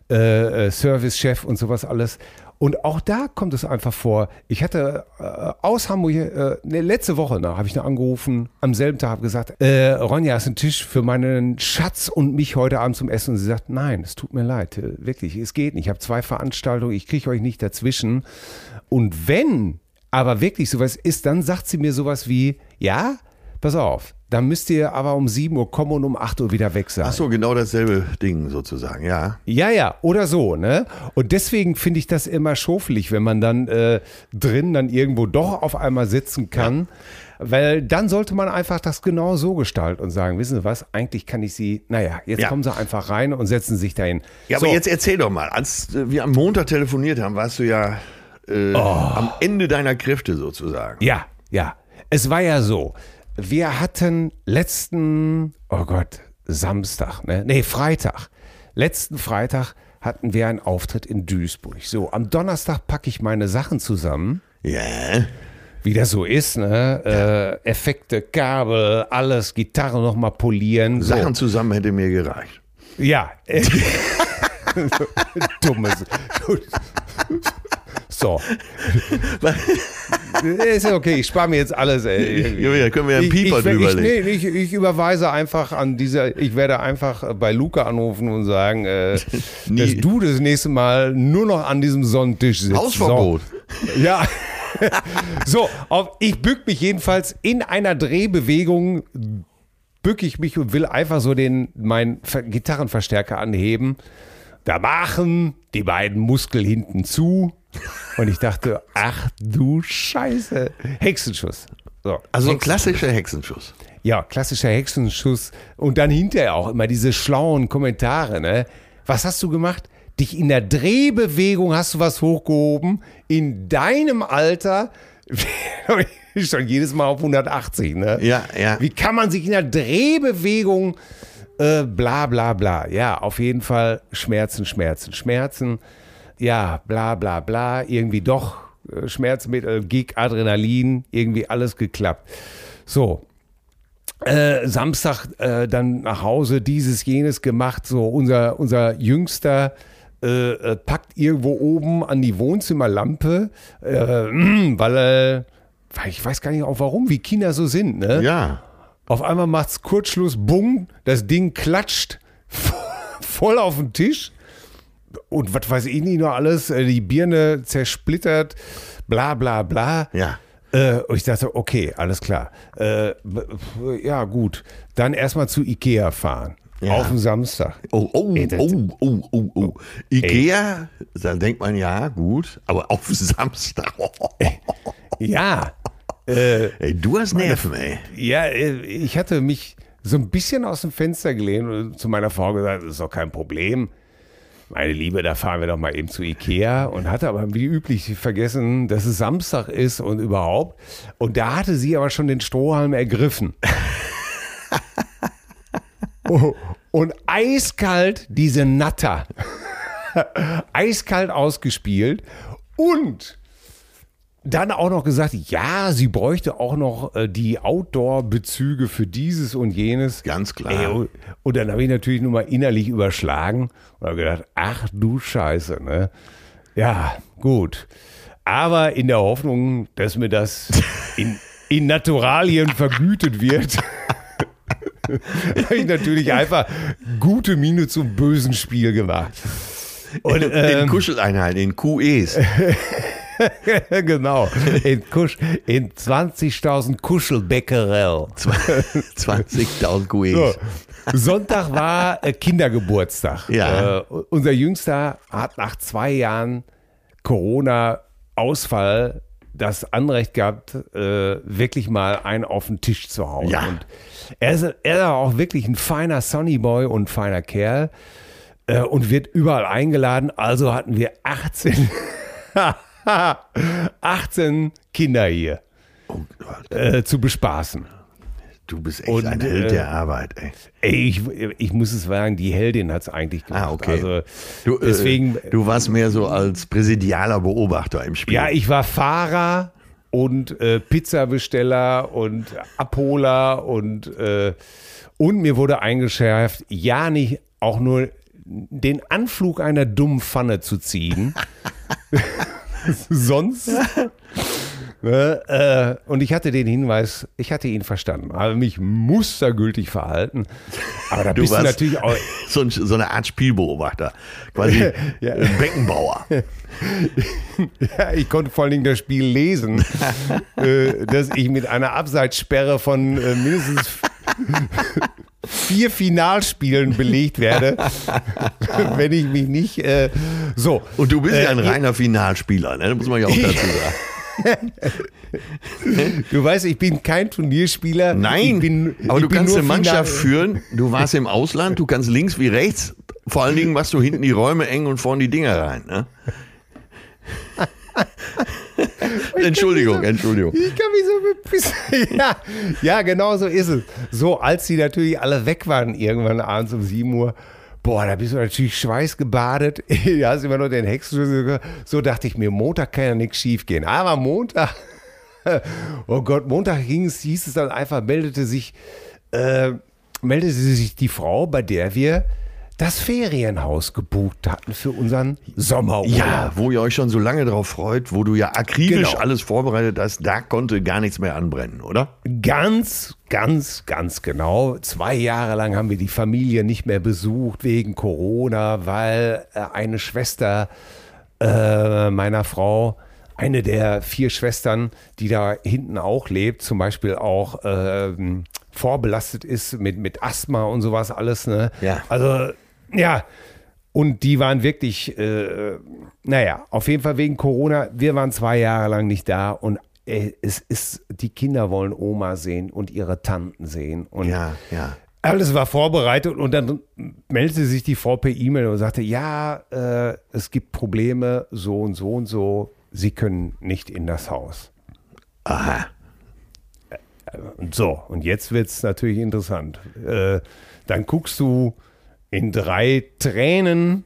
[SPEAKER 2] äh, äh, Servicechef und sowas alles. Und auch da kommt es einfach vor. Ich hatte äh, aus Hamburg, äh, ne, letzte Woche noch, habe ich noch angerufen, am selben Tag habe gesagt, äh, Ronja, hast du einen Tisch für meinen Schatz und mich heute Abend zum Essen? Und sie sagt, nein, es tut mir leid, äh, wirklich, es geht nicht. Ich habe zwei Veranstaltungen, ich kriege euch nicht dazwischen. Und wenn aber wirklich sowas ist, dann sagt sie mir sowas wie, ja, pass auf, dann müsst ihr aber um 7 Uhr kommen und um 8 Uhr wieder weg sein.
[SPEAKER 3] Ach so, genau dasselbe Ding sozusagen, ja.
[SPEAKER 2] Ja, ja, oder so, ne? Und deswegen finde ich das immer schofelig, wenn man dann äh, drin dann irgendwo doch auf einmal sitzen kann. Weil dann sollte man einfach das genau so gestalten und sagen, wissen Sie was, eigentlich kann ich Sie, naja, jetzt
[SPEAKER 3] Ja.
[SPEAKER 2] kommen Sie einfach rein und setzen sich dahin.
[SPEAKER 3] Ja,
[SPEAKER 2] so,
[SPEAKER 3] aber jetzt erzähl doch mal, als wir am Montag telefoniert haben, warst du ja äh, am Ende deiner Kräfte sozusagen.
[SPEAKER 2] Ja, ja. Es war ja so, wir hatten letzten, oh Gott, Samstag, ne? Nee, Freitag. Letzten Freitag hatten wir einen Auftritt in Duisburg. So, am Donnerstag packe ich meine Sachen zusammen.
[SPEAKER 3] Ja.
[SPEAKER 2] wie das so ist, ne? Äh, Effekte, Kabel, alles, Gitarre nochmal polieren. So.
[SPEAKER 3] Sachen zusammen hätte mir gereicht.
[SPEAKER 2] Ja. [LAUGHS] Dummes. So. [LAUGHS] ist ja okay, ich spare mir jetzt alles, ey.
[SPEAKER 3] Ja, können wir ja einen Pieper
[SPEAKER 2] ich, ich,
[SPEAKER 3] drüberlegen.
[SPEAKER 2] nee, ich, ich überweise einfach an dieser, ich werde einfach bei Luca anrufen und sagen, äh, [LAUGHS] dass du das nächste Mal nur noch an diesem Sonnentisch sitzt.
[SPEAKER 3] Hausverbot.
[SPEAKER 2] So. Ja. [LAUGHS] so, auf, ich bück mich jedenfalls in einer Drehbewegung, bück ich mich und will einfach so den, meinen Ver- Gitarrenverstärker anheben. Da machen die beiden Muskel hinten zu. Und ich dachte, ach du Scheiße. Hexenschuss. So,
[SPEAKER 3] Also ein klassischer Hexenschuss.
[SPEAKER 2] ja, klassischer Hexenschuss. Und dann hinterher auch immer diese schlauen Kommentare, ne? Was hast du gemacht? Dich in der Drehbewegung hast du was hochgehoben. In deinem Alter [LAUGHS] schon jedes Mal auf 180, ne?
[SPEAKER 3] Ja, ja.
[SPEAKER 2] Wie kann man sich in der Drehbewegung äh, bla bla bla. Ja, auf jeden Fall Schmerzen, Schmerzen, Schmerzen. Ja, bla bla bla. Irgendwie doch äh, Schmerzmittel, Gig, Adrenalin, irgendwie alles geklappt. So, äh, Samstag äh, dann nach Hause dieses, jenes gemacht. So, unser, unser Jüngster äh, äh, packt irgendwo oben an die Wohnzimmerlampe, äh, [CLEARS THROAT] weil er, weil ich weiß gar nicht auch warum, wie Kinder so sind, ne?
[SPEAKER 3] Ja.
[SPEAKER 2] Auf einmal macht's Kurzschluss, bumm, das Ding klatscht [LAUGHS] voll auf den Tisch. Und was weiß ich nicht noch alles, äh, die Birne zersplittert, bla bla bla.
[SPEAKER 3] Ja.
[SPEAKER 2] Äh, und ich dachte, okay, alles klar. Äh, ja, gut. Dann erstmal zu Ikea fahren.
[SPEAKER 3] Ja.
[SPEAKER 2] Auf den Samstag.
[SPEAKER 3] Oh, oh,
[SPEAKER 2] Ey, das-
[SPEAKER 3] oh, oh, oh, oh. Ikea, da denkt man ja, gut, aber auf Samstag.
[SPEAKER 2] Ja. [LAUGHS] Äh,
[SPEAKER 3] Ey, du hast Nerven, ey.
[SPEAKER 2] ja, äh, ich hatte mich so ein bisschen aus dem Fenster gelehnt und zu meiner Frau gesagt, das ist doch kein Problem. Meine Liebe, da fahren wir doch mal eben zu Ikea und hatte aber wie üblich vergessen, dass es Samstag ist und überhaupt. Und da hatte sie aber schon den Strohhalm ergriffen. Oh, [LAUGHS] und eiskalt diese Natter. [LAUGHS] eiskalt ausgespielt und dann auch noch gesagt, ja, sie bräuchte auch noch äh, die Outdoor-Bezüge für dieses und jenes.
[SPEAKER 3] Ganz klar.
[SPEAKER 2] Ey, und, und dann habe ich natürlich nur mal innerlich überschlagen und habe gedacht, ach du Scheiße, ne? Ja, gut. Aber in der Hoffnung, dass mir das [LAUGHS] in, in Naturalien vergütet wird, [LAUGHS] habe ich natürlich einfach gute Miene zum bösen Spiel gemacht. Und,
[SPEAKER 3] in
[SPEAKER 2] ähm,
[SPEAKER 3] Kuscheleinheiten, in QEs. [LAUGHS] [LAUGHS]
[SPEAKER 2] genau. In, Kusch, in 20.000 Kuschelbäckerell.
[SPEAKER 3] 20.000 QEs.
[SPEAKER 2] So. Sonntag war äh, Kindergeburtstag.
[SPEAKER 3] Ja.
[SPEAKER 2] Äh, unser Jüngster hat nach zwei Jahren Corona-Ausfall das Anrecht gehabt, äh, wirklich mal einen auf den Tisch zu hauen.
[SPEAKER 3] Ja.
[SPEAKER 2] Und er ist, er ist auch wirklich ein feiner Sonny Boy und feiner Kerl äh, und wird überall eingeladen. Also hatten wir 18, [LAUGHS] [LAUGHS] 18 Kinder hier
[SPEAKER 3] Oh
[SPEAKER 2] äh, zu bespaßen.
[SPEAKER 3] du bist echt
[SPEAKER 2] Und,
[SPEAKER 3] ein Held
[SPEAKER 2] äh,
[SPEAKER 3] der Arbeit, ey.
[SPEAKER 2] Ey, ich, ich muss es sagen, die Heldin hat es eigentlich gemacht.
[SPEAKER 3] Ah, okay.
[SPEAKER 2] Also,
[SPEAKER 3] Du, äh,
[SPEAKER 2] deswegen,
[SPEAKER 3] du warst mehr so als präsidialer Beobachter im Spiel.
[SPEAKER 2] ja, ich war Fahrer und äh, Pizzabesteller und Abholer und, äh, und mir wurde eingeschärft, ja nicht auch nur den Anflug einer dummen Pfanne zu ziehen. [LAUGHS] [LAUGHS] Sonst. Ne, äh, und ich hatte den Hinweis, ich hatte ihn verstanden, habe mich mustergültig verhalten. Aber da
[SPEAKER 3] Du
[SPEAKER 2] bist du natürlich auch. [LAUGHS]
[SPEAKER 3] so, ein, so eine Art Spielbeobachter. Quasi
[SPEAKER 2] Ja.
[SPEAKER 3] Beckenbauer. [LAUGHS]
[SPEAKER 2] Ja, ich konnte vor allen Dingen das Spiel lesen, äh, dass ich mit einer Abseitssperre von äh, mindestens vier Finalspielen belegt werde, [LAUGHS] wenn ich mich nicht äh, so.
[SPEAKER 3] Und du bist ja
[SPEAKER 2] Äh,
[SPEAKER 3] ein reiner Finalspieler, ne? Das muss man ja auch [LAUGHS] dazu sagen.
[SPEAKER 2] Du weißt, ich bin kein Turnierspieler.
[SPEAKER 3] Nein,
[SPEAKER 2] bin,
[SPEAKER 3] aber du kannst eine Mannschaft
[SPEAKER 2] Final-
[SPEAKER 3] führen. Du warst im Ausland, du kannst links wie rechts. Vor allen Dingen machst du hinten die Räume eng und vorne die Dinger rein. Ne? Entschuldigung, Entschuldigung.
[SPEAKER 2] Ich kann mich so bepissen. [LAUGHS] Ja, ja, genau so ist es. So, als die natürlich alle weg waren, irgendwann abends um 7 Uhr, boah, da bist du natürlich schweißgebadet. [LAUGHS] Du hast immer noch den Hexenschlüssel. gehört. So dachte ich mir, Montag kann ja nichts schief gehen. Aber Montag, [LAUGHS] oh Gott, Montag ging es, hieß es dann einfach, meldete sich, äh, meldete sich die Frau, bei der wir das Ferienhaus gebucht hatten für unseren Sommerurlaub.
[SPEAKER 3] Ja, wo ihr euch schon so lange drauf freut, wo du ja akribisch
[SPEAKER 2] Genau.
[SPEAKER 3] alles vorbereitet hast, da konnte gar nichts mehr anbrennen, oder?
[SPEAKER 2] Ganz, ganz, ganz genau. Zwei Jahre lang haben wir die Familie nicht mehr besucht wegen Corona, weil äh, eine Schwester äh, meiner Frau, eine der vier Schwestern, die da hinten auch lebt, zum Beispiel auch ähm, vorbelastet ist mit, mit Asthma und sowas alles. Ne?
[SPEAKER 3] Ja.
[SPEAKER 2] Also, ja. Und die waren wirklich, äh, naja, auf jeden Fall wegen Corona. Wir waren zwei Jahre lang nicht da und äh, es ist, die Kinder wollen Oma sehen und ihre Tanten sehen. Und
[SPEAKER 3] Ja, ja.
[SPEAKER 2] alles war vorbereitet und dann meldete sich die Frau per E-Mail und sagte, ja, äh, es gibt Probleme, so und so und so. Sie können nicht in das Haus.
[SPEAKER 3] Aha.
[SPEAKER 2] Und so, und jetzt wird es natürlich interessant. Äh, dann guckst du in drei Tränen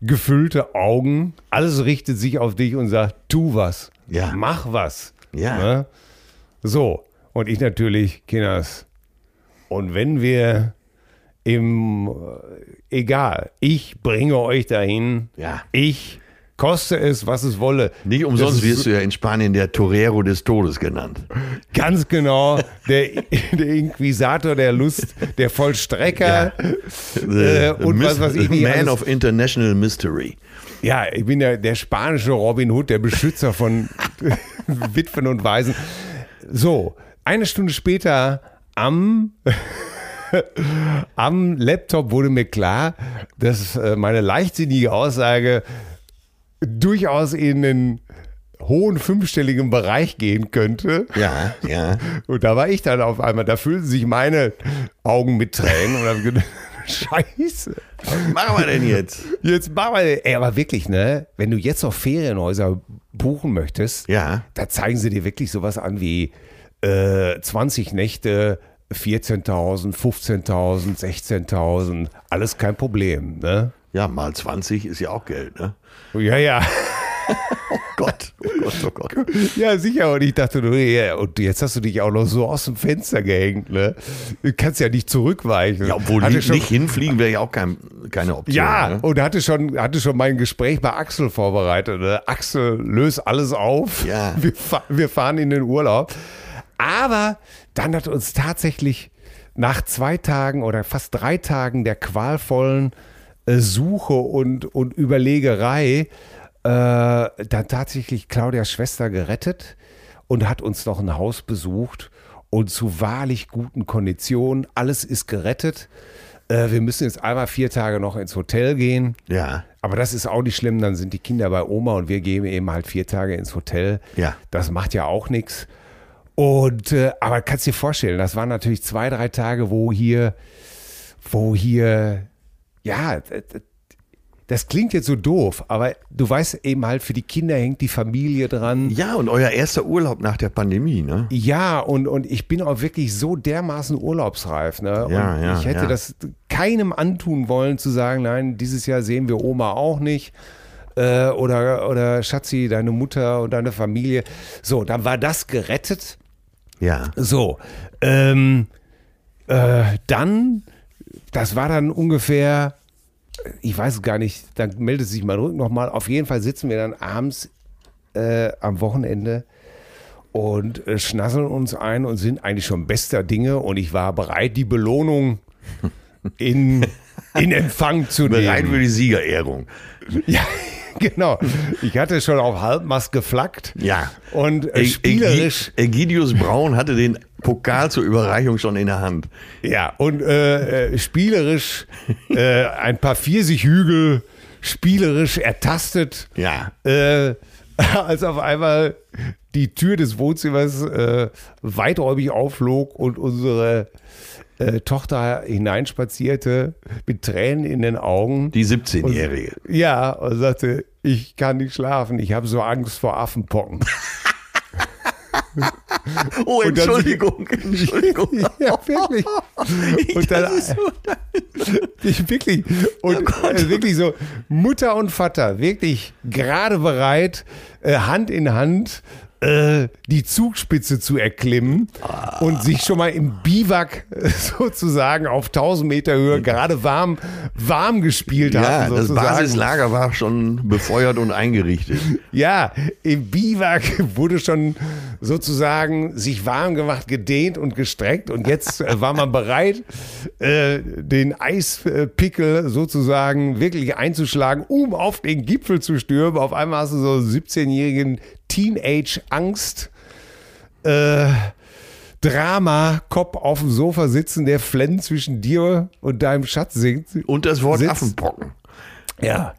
[SPEAKER 2] gefüllte Augen, alles richtet sich auf dich und sagt, tu was,
[SPEAKER 3] Ja.
[SPEAKER 2] mach was.
[SPEAKER 3] Ja.
[SPEAKER 2] Ne? So, und ich natürlich, Kinders, und wenn wir im, äh, egal, ich bringe euch dahin,
[SPEAKER 3] Ja.
[SPEAKER 2] ich koste es, was es wolle.
[SPEAKER 3] Nicht umsonst wirst du ja in Spanien der Torero des Todes genannt.
[SPEAKER 2] Ganz genau, der, der Inquisitor der Lust, der Vollstrecker äh, und was weiß ich nicht.
[SPEAKER 3] Man
[SPEAKER 2] alles.
[SPEAKER 3] of International Mystery.
[SPEAKER 2] Ja, ich bin der, der spanische Robin Hood, der Beschützer von [LAUGHS] Witwen und Waisen. So, eine Stunde später am, [LAUGHS] am Laptop wurde mir klar, dass äh, meine leichtsinnige Aussage durchaus in den hohen fünfstelligen Bereich gehen könnte.
[SPEAKER 3] Ja, ja.
[SPEAKER 2] Und da war ich dann auf einmal, da füllten sich meine Augen mit Tränen und habe gedacht, [LAUGHS] Scheiße.
[SPEAKER 3] Was machen wir denn jetzt?
[SPEAKER 2] Jetzt machen wir, ey, aber wirklich, ne? Wenn du jetzt auf Ferienhäuser buchen möchtest,
[SPEAKER 3] Ja.
[SPEAKER 2] da zeigen sie dir wirklich sowas an wie äh, 20 Nächte, 14.000, 15.000, 16.000, alles kein Problem, ne?
[SPEAKER 3] Ja, mal 20 ist ja auch Geld, ne?
[SPEAKER 2] Ja, ja.
[SPEAKER 3] Gott, oh Gott, oh Gott.
[SPEAKER 2] Ja, sicher. Und ich dachte, nur, ja, und jetzt hast du dich auch noch so aus dem Fenster gehängt, ne? Du kannst ja nicht zurückweichen.
[SPEAKER 3] Ja, obwohl
[SPEAKER 2] Hatte
[SPEAKER 3] nicht,
[SPEAKER 2] schon-
[SPEAKER 3] nicht hinfliegen wäre ja auch kein, keine Option.
[SPEAKER 2] Ja,
[SPEAKER 3] Ne?
[SPEAKER 2] und hatte schon, hatte schon mein Gespräch bei Axel vorbereitet. Ne? Axel, löst alles auf.
[SPEAKER 3] Ja.
[SPEAKER 2] Wir, wir fahren in den Urlaub. Aber dann hat uns tatsächlich nach zwei Tagen oder fast drei Tagen der qualvollen Suche und, und Überlegerei äh, dann tatsächlich Claudias Schwester gerettet und hat uns noch ein Haus besucht und zu wahrlich guten Konditionen. Alles ist gerettet. Äh, wir müssen jetzt einmal vier Tage noch ins Hotel gehen.
[SPEAKER 3] Ja.
[SPEAKER 2] aber das ist auch nicht schlimm, dann sind die Kinder bei Oma und wir gehen eben halt vier Tage ins Hotel.
[SPEAKER 3] Ja.
[SPEAKER 2] Das macht ja auch nichts. Und, äh, aber kannst dir vorstellen, das waren natürlich zwei, drei Tage, wo hier, wo hier, ja, das klingt jetzt so doof, aber du weißt eben halt, für die Kinder hängt die Familie dran.
[SPEAKER 3] Ja, und euer erster Urlaub nach der Pandemie, ne?
[SPEAKER 2] Ja, und, und ich bin auch wirklich so dermaßen urlaubsreif. Ne?
[SPEAKER 3] Ja,
[SPEAKER 2] und
[SPEAKER 3] ja,
[SPEAKER 2] ich hätte
[SPEAKER 3] ja.
[SPEAKER 2] das keinem antun wollen, zu sagen, nein, dieses Jahr sehen wir Oma auch nicht. Äh, oder, oder Schatzi, deine Mutter und deine Familie. So, dann war das gerettet.
[SPEAKER 3] Ja.
[SPEAKER 2] So, ähm, äh, dann, das war dann ungefähr, ich weiß es gar nicht, dann meldet sich mein Rücken nochmal. Auf jeden Fall sitzen wir dann abends äh, am Wochenende und äh, schnasseln uns ein und sind eigentlich schon bester Dinge und ich war bereit, die Belohnung in, in Empfang zu nehmen.
[SPEAKER 3] Bereit für die Siegerehrung.
[SPEAKER 2] Ja, [LAUGHS] genau. Ich hatte schon auf Halbmast geflackt.
[SPEAKER 3] Ja.
[SPEAKER 2] Und äh, spielerisch.
[SPEAKER 3] Ägidius Braun hatte den Pokal zur Überreichung schon in der Hand.
[SPEAKER 2] Ja, und äh, äh, spielerisch äh, ein paar Pfirsichhügel spielerisch ertastet.
[SPEAKER 3] Ja.
[SPEAKER 2] Äh, [LAUGHS] als auf einmal die Tür des Wohnzimmers äh, weiträumig auflog und unsere äh, Tochter hineinspazierte mit Tränen in den Augen.
[SPEAKER 3] Die 17-Jährige.
[SPEAKER 2] Ja, und sagte, ich kann nicht schlafen, ich habe so Angst vor Affenpocken. [LAUGHS]
[SPEAKER 3] Oh,
[SPEAKER 2] dann-
[SPEAKER 3] Entschuldigung, [LAUGHS] Entschuldigung.
[SPEAKER 2] ja, wirklich. [LAUGHS] Und dann, ich wirklich, und äh, wirklich so Mutter und Vater, wirklich gerade bereit, äh, Hand in Hand äh, die Zugspitze zu erklimmen und sich schon mal im Biwak äh, [LAUGHS] sozusagen auf 1000 Meter Höhe gerade warm, warm gespielt
[SPEAKER 3] ja,
[SPEAKER 2] hatten.
[SPEAKER 3] das
[SPEAKER 2] Sozusagen.
[SPEAKER 3] Basislager war schon befeuert und eingerichtet. [LAUGHS]
[SPEAKER 2] Ja, im Biwak wurde schon sozusagen sich warm gemacht, gedehnt und gestreckt und jetzt äh, war man bereit, äh, den Eispickel sozusagen wirklich einzuschlagen, um auf den Gipfel zu stürmen. Auf einmal hast du so einen 17-jährigen Teenage-Angst. Äh, Drama, Kopf auf dem Sofa sitzen, der Flenn zwischen dir und deinem Schatz singt.
[SPEAKER 3] Und das Wort
[SPEAKER 2] Sitzt-
[SPEAKER 3] Affenpocken.
[SPEAKER 2] Ja.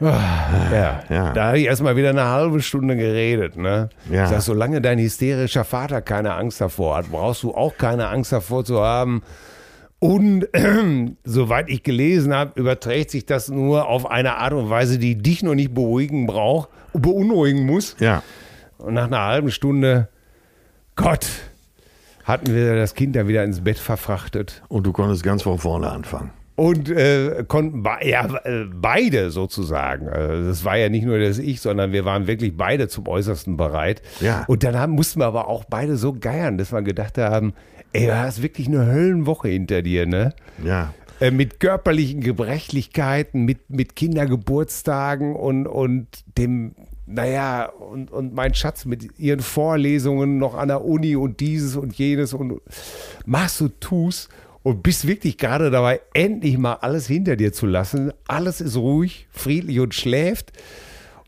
[SPEAKER 2] Ah, Ja,
[SPEAKER 3] Ja.
[SPEAKER 2] da habe ich erstmal wieder eine halbe Stunde geredet. Ne?
[SPEAKER 3] Ja.
[SPEAKER 2] Ich sag, solange dein hysterischer Vater keine Angst davor hat, brauchst du auch keine Angst davor zu haben. Und [CLEARS THROAT] soweit ich gelesen habe, überträgt sich das nur auf eine Art und Weise, die dich noch nicht beruhigen braucht, beunruhigen muss.
[SPEAKER 3] Ja.
[SPEAKER 2] Und nach einer halben Stunde, Gott, hatten wir das Kind dann wieder ins Bett verfrachtet.
[SPEAKER 3] Und du konntest ganz von vorne anfangen.
[SPEAKER 2] Und äh, konnten be ja, äh, beide sozusagen. Also das war ja nicht nur das Ich, sondern wir waren wirklich beide zum Äußersten bereit.
[SPEAKER 3] Ja.
[SPEAKER 2] Und dann haben, mussten wir aber auch beide so geiern, dass wir gedacht haben, ey, du hast wirklich eine Höllenwoche hinter dir, ne?
[SPEAKER 3] Ja.
[SPEAKER 2] Äh, mit körperlichen Gebrechlichkeiten, mit, mit Kindergeburtstagen und, und dem, naja, und, und mein Schatz mit ihren Vorlesungen noch an der Uni und dieses und jenes und machst du, tust und bist wirklich gerade dabei, endlich mal alles hinter dir zu lassen. Alles ist ruhig, friedlich und schläft.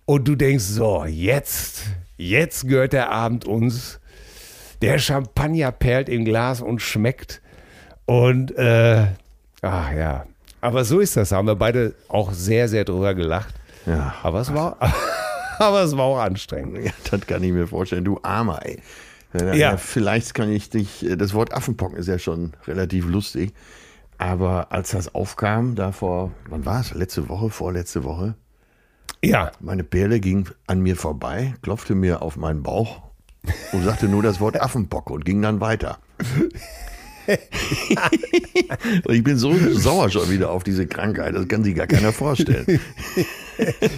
[SPEAKER 2] Und du denkst, so, jetzt, jetzt gehört der Abend uns. Der Champagner perlt im Glas und schmeckt. Und, äh, ach ja. Aber so ist das. Da haben wir beide auch sehr, sehr drüber gelacht.
[SPEAKER 3] Ja.
[SPEAKER 2] Aber es war, [LAUGHS] aber es war auch anstrengend.
[SPEAKER 3] Ja, das kann ich mir vorstellen. Du Armer, ey. Ja,
[SPEAKER 2] Ja.
[SPEAKER 3] Vielleicht kann ich dich, das Wort Affenpocken ist ja schon relativ lustig. Aber als das aufkam, da vor, wann war es? Letzte Woche, vorletzte Woche,
[SPEAKER 2] Ja.
[SPEAKER 3] meine Perle ging an mir vorbei, klopfte mir auf meinen Bauch und sagte nur das Wort Affenpock und ging dann weiter. Ich bin so sauer schon wieder auf diese Krankheit, das kann sich gar keiner vorstellen. [LAUGHS]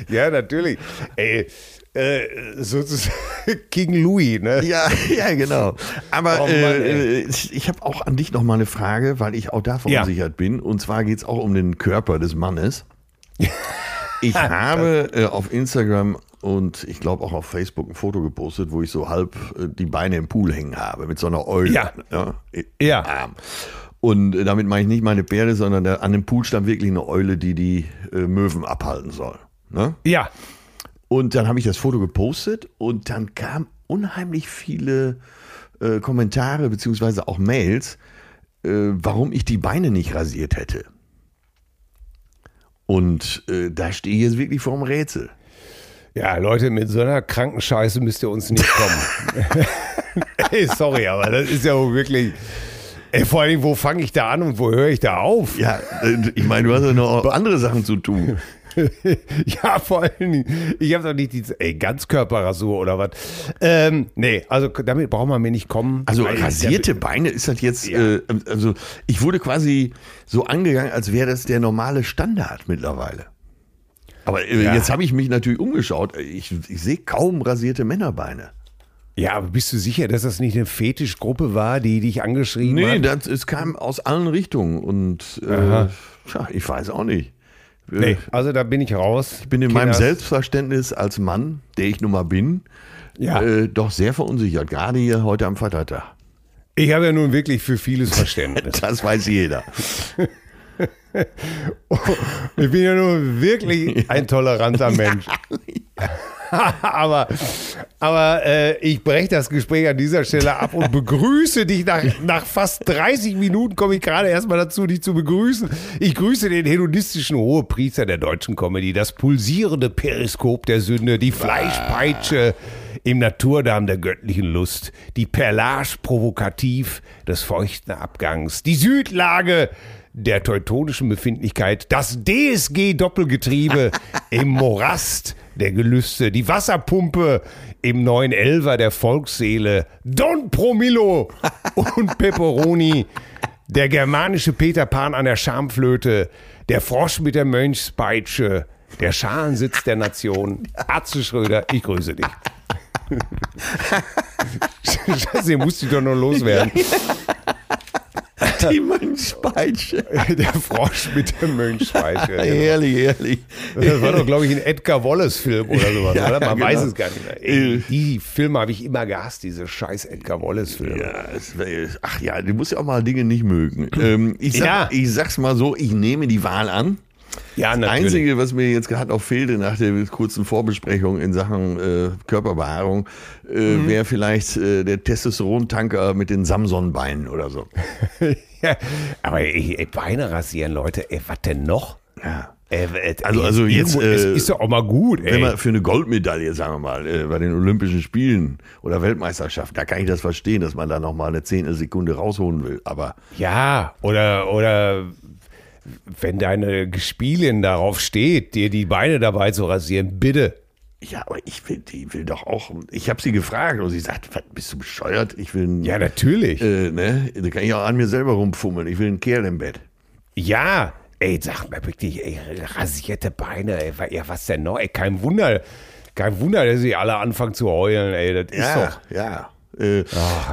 [SPEAKER 2] Ja, natürlich. Ey, äh, sozusagen [LAUGHS] King Louis, ne?
[SPEAKER 3] Ja, ja, genau. Aber
[SPEAKER 2] Oh Mann,
[SPEAKER 3] äh, ich habe auch an dich noch mal eine Frage, weil ich auch da verunsichert bin. Und zwar geht es auch um den Körper des Mannes. Ich [LAUGHS] habe äh, auf Instagram und ich glaube auch auf Facebook ein Foto gepostet, wo ich so halb äh, die Beine im Pool hängen habe mit so einer Eule.
[SPEAKER 2] Ja.
[SPEAKER 3] im
[SPEAKER 2] Ja.
[SPEAKER 3] Arm. Und äh, damit meine ich nicht meine Pferde, sondern der, an dem Pool stand wirklich eine Eule, die die äh, Möwen abhalten soll. Ne?
[SPEAKER 2] Ja.
[SPEAKER 3] Und dann habe ich das Foto gepostet und dann kamen unheimlich viele äh, Kommentare beziehungsweise auch Mails, äh, warum ich die Beine nicht rasiert hätte. Und äh, da stehe ich jetzt wirklich vorm Rätsel.
[SPEAKER 2] Ja, Leute, mit so einer kranken Scheiße müsst ihr uns nicht kommen. [LAUGHS] Ey, sorry, aber das ist ja wirklich. Ey, vor allem, wo fange ich da an und wo höre ich da auf?
[SPEAKER 3] Ja, ich meine, du hast ja noch andere Sachen zu tun. [LAUGHS]
[SPEAKER 2] ja, vor allen Dingen, ich habe doch nicht die ey, Ganzkörperrasur oder was. Ähm, nee, also damit braucht man mir nicht kommen.
[SPEAKER 3] Also rasierte Beine ist das jetzt, äh, also ich wurde quasi so angegangen, als wäre das der normale Standard mittlerweile. Aber äh,
[SPEAKER 2] Ja.
[SPEAKER 3] jetzt habe ich mich natürlich umgeschaut. Ich, ich sehe kaum rasierte Männerbeine.
[SPEAKER 2] Ja, aber bist du sicher, dass das nicht eine Fetischgruppe war, die dich angeschrieben
[SPEAKER 3] Nee,
[SPEAKER 2] hat?
[SPEAKER 3] das, es kam aus allen Richtungen und äh, tja, ich weiß auch nicht.
[SPEAKER 2] Nee, also da bin ich raus.
[SPEAKER 3] Ich bin in meinem
[SPEAKER 2] Kinders.
[SPEAKER 3] Selbstverständnis als Mann, der ich nun mal bin,
[SPEAKER 2] Ja.
[SPEAKER 3] äh, doch sehr verunsichert, gerade hier heute am Vatertag.
[SPEAKER 2] Ich habe ja nun wirklich für vieles Verständnis. [LAUGHS]
[SPEAKER 3] Das weiß jeder. [LAUGHS]
[SPEAKER 2] ich bin ja nun wirklich ein toleranter Mensch. [LAUGHS] aber aber äh, ich breche das Gespräch an dieser Stelle ab und begrüße dich. Nach, nach fast 30 Minuten komme ich gerade erstmal dazu, dich zu begrüßen. Ich grüße den hedonistischen Hohepriester der deutschen Comedy, das pulsierende Periskop der Sünde, die Fleischpeitsche im Naturdarm der göttlichen Lust, die Perlage provokativ des feuchten Abgangs, die Südlage der teutonischen Befindlichkeit, das DSG-Doppelgetriebe [LAUGHS] im Morast der Gelüste, die Wasserpumpe im neuen Elver der Volksseele, Don Promillo und Pepperoni, der germanische Peter Pan an der Schamflöte, der Frosch mit der Mönchspeitsche, der Schalensitz der Nation, Atze Schröder, ich grüße dich. [LAUGHS] Scheiße, hier musste ich doch noch loswerden.
[SPEAKER 3] Die Mönchspeitsche. [LAUGHS]
[SPEAKER 2] Der Frosch mit der Mönchspeitsche. [LAUGHS]
[SPEAKER 3] Ehrlich, ehrlich.
[SPEAKER 2] Das war doch, glaube ich, ein Edgar Wallace-Film oder [LAUGHS] sowas,
[SPEAKER 3] Ja,
[SPEAKER 2] oder? Man
[SPEAKER 3] genau.
[SPEAKER 2] weiß es gar nicht mehr. Ey, die Filme habe ich immer gehasst, diese scheiß Edgar Wallace-Filme.
[SPEAKER 3] Ja, ach ja, du musst ja auch mal Dinge nicht mögen. [CLEARS THROAT] Ähm, ich, sag,
[SPEAKER 2] Ja.
[SPEAKER 3] ich sag's mal so, ich nehme die Wahl an.
[SPEAKER 2] Ja,
[SPEAKER 3] Das
[SPEAKER 2] natürlich.
[SPEAKER 3] Einzige, was mir jetzt gerade noch fehlte nach der kurzen Vorbesprechung in Sachen äh, Körperbehaarung, äh,
[SPEAKER 2] Mhm.
[SPEAKER 3] wäre vielleicht äh, der Testosterontanker mit den Samsonbeinen oder so.
[SPEAKER 2] Ja, [LAUGHS] aber ey, ey, Beine rasieren, Leute, ey, was denn noch?
[SPEAKER 3] Ja.
[SPEAKER 2] Ey, äh,
[SPEAKER 3] Also- also jetzt, äh,
[SPEAKER 2] ist doch auch mal gut, ey.
[SPEAKER 3] Wenn man für eine Goldmedaille, sagen wir mal, äh, bei den Olympischen Spielen oder Weltmeisterschaften, da kann ich das verstehen, dass man da noch mal eine zehnte Sekunde rausholen will. Aber
[SPEAKER 2] Ja, oder, oder wenn deine Gespielin darauf steht, dir die Beine dabei zu rasieren, bitte.
[SPEAKER 3] Ja, aber ich will, die will doch auch. Ich habe sie gefragt und sie sagt, was, bist du bescheuert? Ich will, ein-
[SPEAKER 2] Ja, natürlich.
[SPEAKER 3] äh, ne, da kann ich auch an mir selber rumfummeln. Ich will einen Kerl im Bett.
[SPEAKER 2] Ja, ey, sag mal wirklich, ey, rasierte Beine, ey, ja, was denn noch? Ey, kein Wunder, kein Wunder, dass sie alle anfangen zu heulen, ey, das ist
[SPEAKER 3] Ja,
[SPEAKER 2] doch.
[SPEAKER 3] ja. Äh,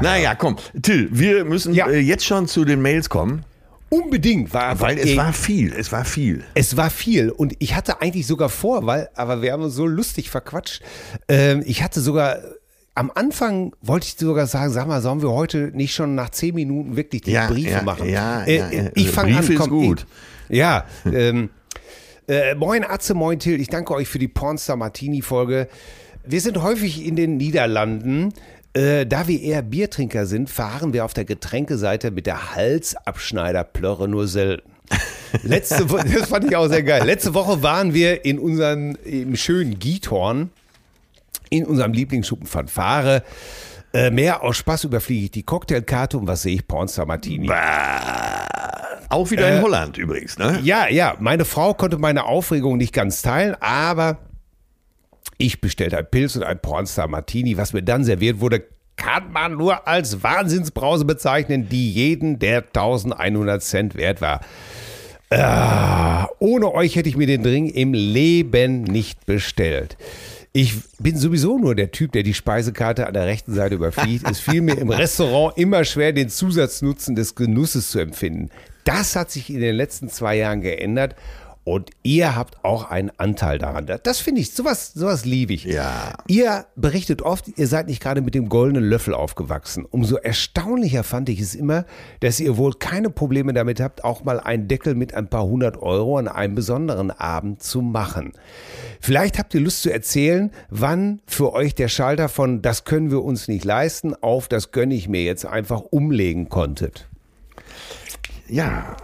[SPEAKER 3] naja, komm, Till, wir müssen
[SPEAKER 2] Ja.
[SPEAKER 3] äh, jetzt schon zu den Mails kommen,
[SPEAKER 2] Unbedingt war,
[SPEAKER 3] weil es
[SPEAKER 2] ey,
[SPEAKER 3] war viel, es war viel.
[SPEAKER 2] Es war viel und ich hatte eigentlich sogar vor, weil, aber wir haben uns so lustig verquatscht. Ähm, ich hatte sogar am Anfang wollte ich sogar sagen, sag mal, sollen wir heute nicht schon nach zehn Minuten wirklich die
[SPEAKER 3] Ja,
[SPEAKER 2] Briefe
[SPEAKER 3] ja,
[SPEAKER 2] machen?
[SPEAKER 3] ja,
[SPEAKER 2] äh,
[SPEAKER 3] ja, ja.
[SPEAKER 2] Ich fange an,
[SPEAKER 3] ist
[SPEAKER 2] komm,
[SPEAKER 3] gut.
[SPEAKER 2] Ich, ja, ähm, äh, moin Atze, moin Till, ich danke euch für die Pornstar Martini Folge. Wir sind häufig in den Niederlanden. Äh, da wir eher Biertrinker sind, fahren wir auf der Getränkeseite mit der Halsabschneiderplörre nur selten. [LAUGHS] Letzte Woche, das fand ich auch sehr geil. Letzte Woche waren wir in unserem im schönen Giethorn, in unserem Lieblingsschuppen Fanfare. Äh, mehr aus Spaß überfliege ich die Cocktailkarte und was sehe ich? Pornstar Martini.
[SPEAKER 3] Auch wieder in Holland übrigens, ne?
[SPEAKER 2] Ja, ja, meine Frau konnte meine Aufregung nicht ganz teilen, aber ich bestellte ein Pilz und ein Pornstar Martini. Was mir dann serviert wurde, kann man nur als Wahnsinnsbrause bezeichnen, die jeden der 1100 Cent wert war. Ah, ohne euch hätte ich mir den Drink im Leben nicht bestellt. Ich bin sowieso nur der Typ, der die Speisekarte an der rechten Seite überfliegt. Es fiel mir im Restaurant immer schwer, den Zusatznutzen des Genusses zu empfinden. Das hat sich in den letzten zwei Jahren geändert und ihr habt auch einen Anteil daran. Das finde ich, sowas, sowas liebe ich.
[SPEAKER 3] Ja.
[SPEAKER 2] Ihr berichtet oft, ihr seid nicht gerade mit dem goldenen Löffel aufgewachsen. Umso erstaunlicher fand ich es immer, dass ihr wohl keine Probleme damit habt, auch mal einen Deckel mit ein paar hundert Euro an einem besonderen Abend zu machen. Vielleicht habt ihr Lust zu erzählen, wann für euch der Schalter von das können wir uns nicht leisten auf das gönne ich mir jetzt einfach umlegen konntet.
[SPEAKER 3] Ja,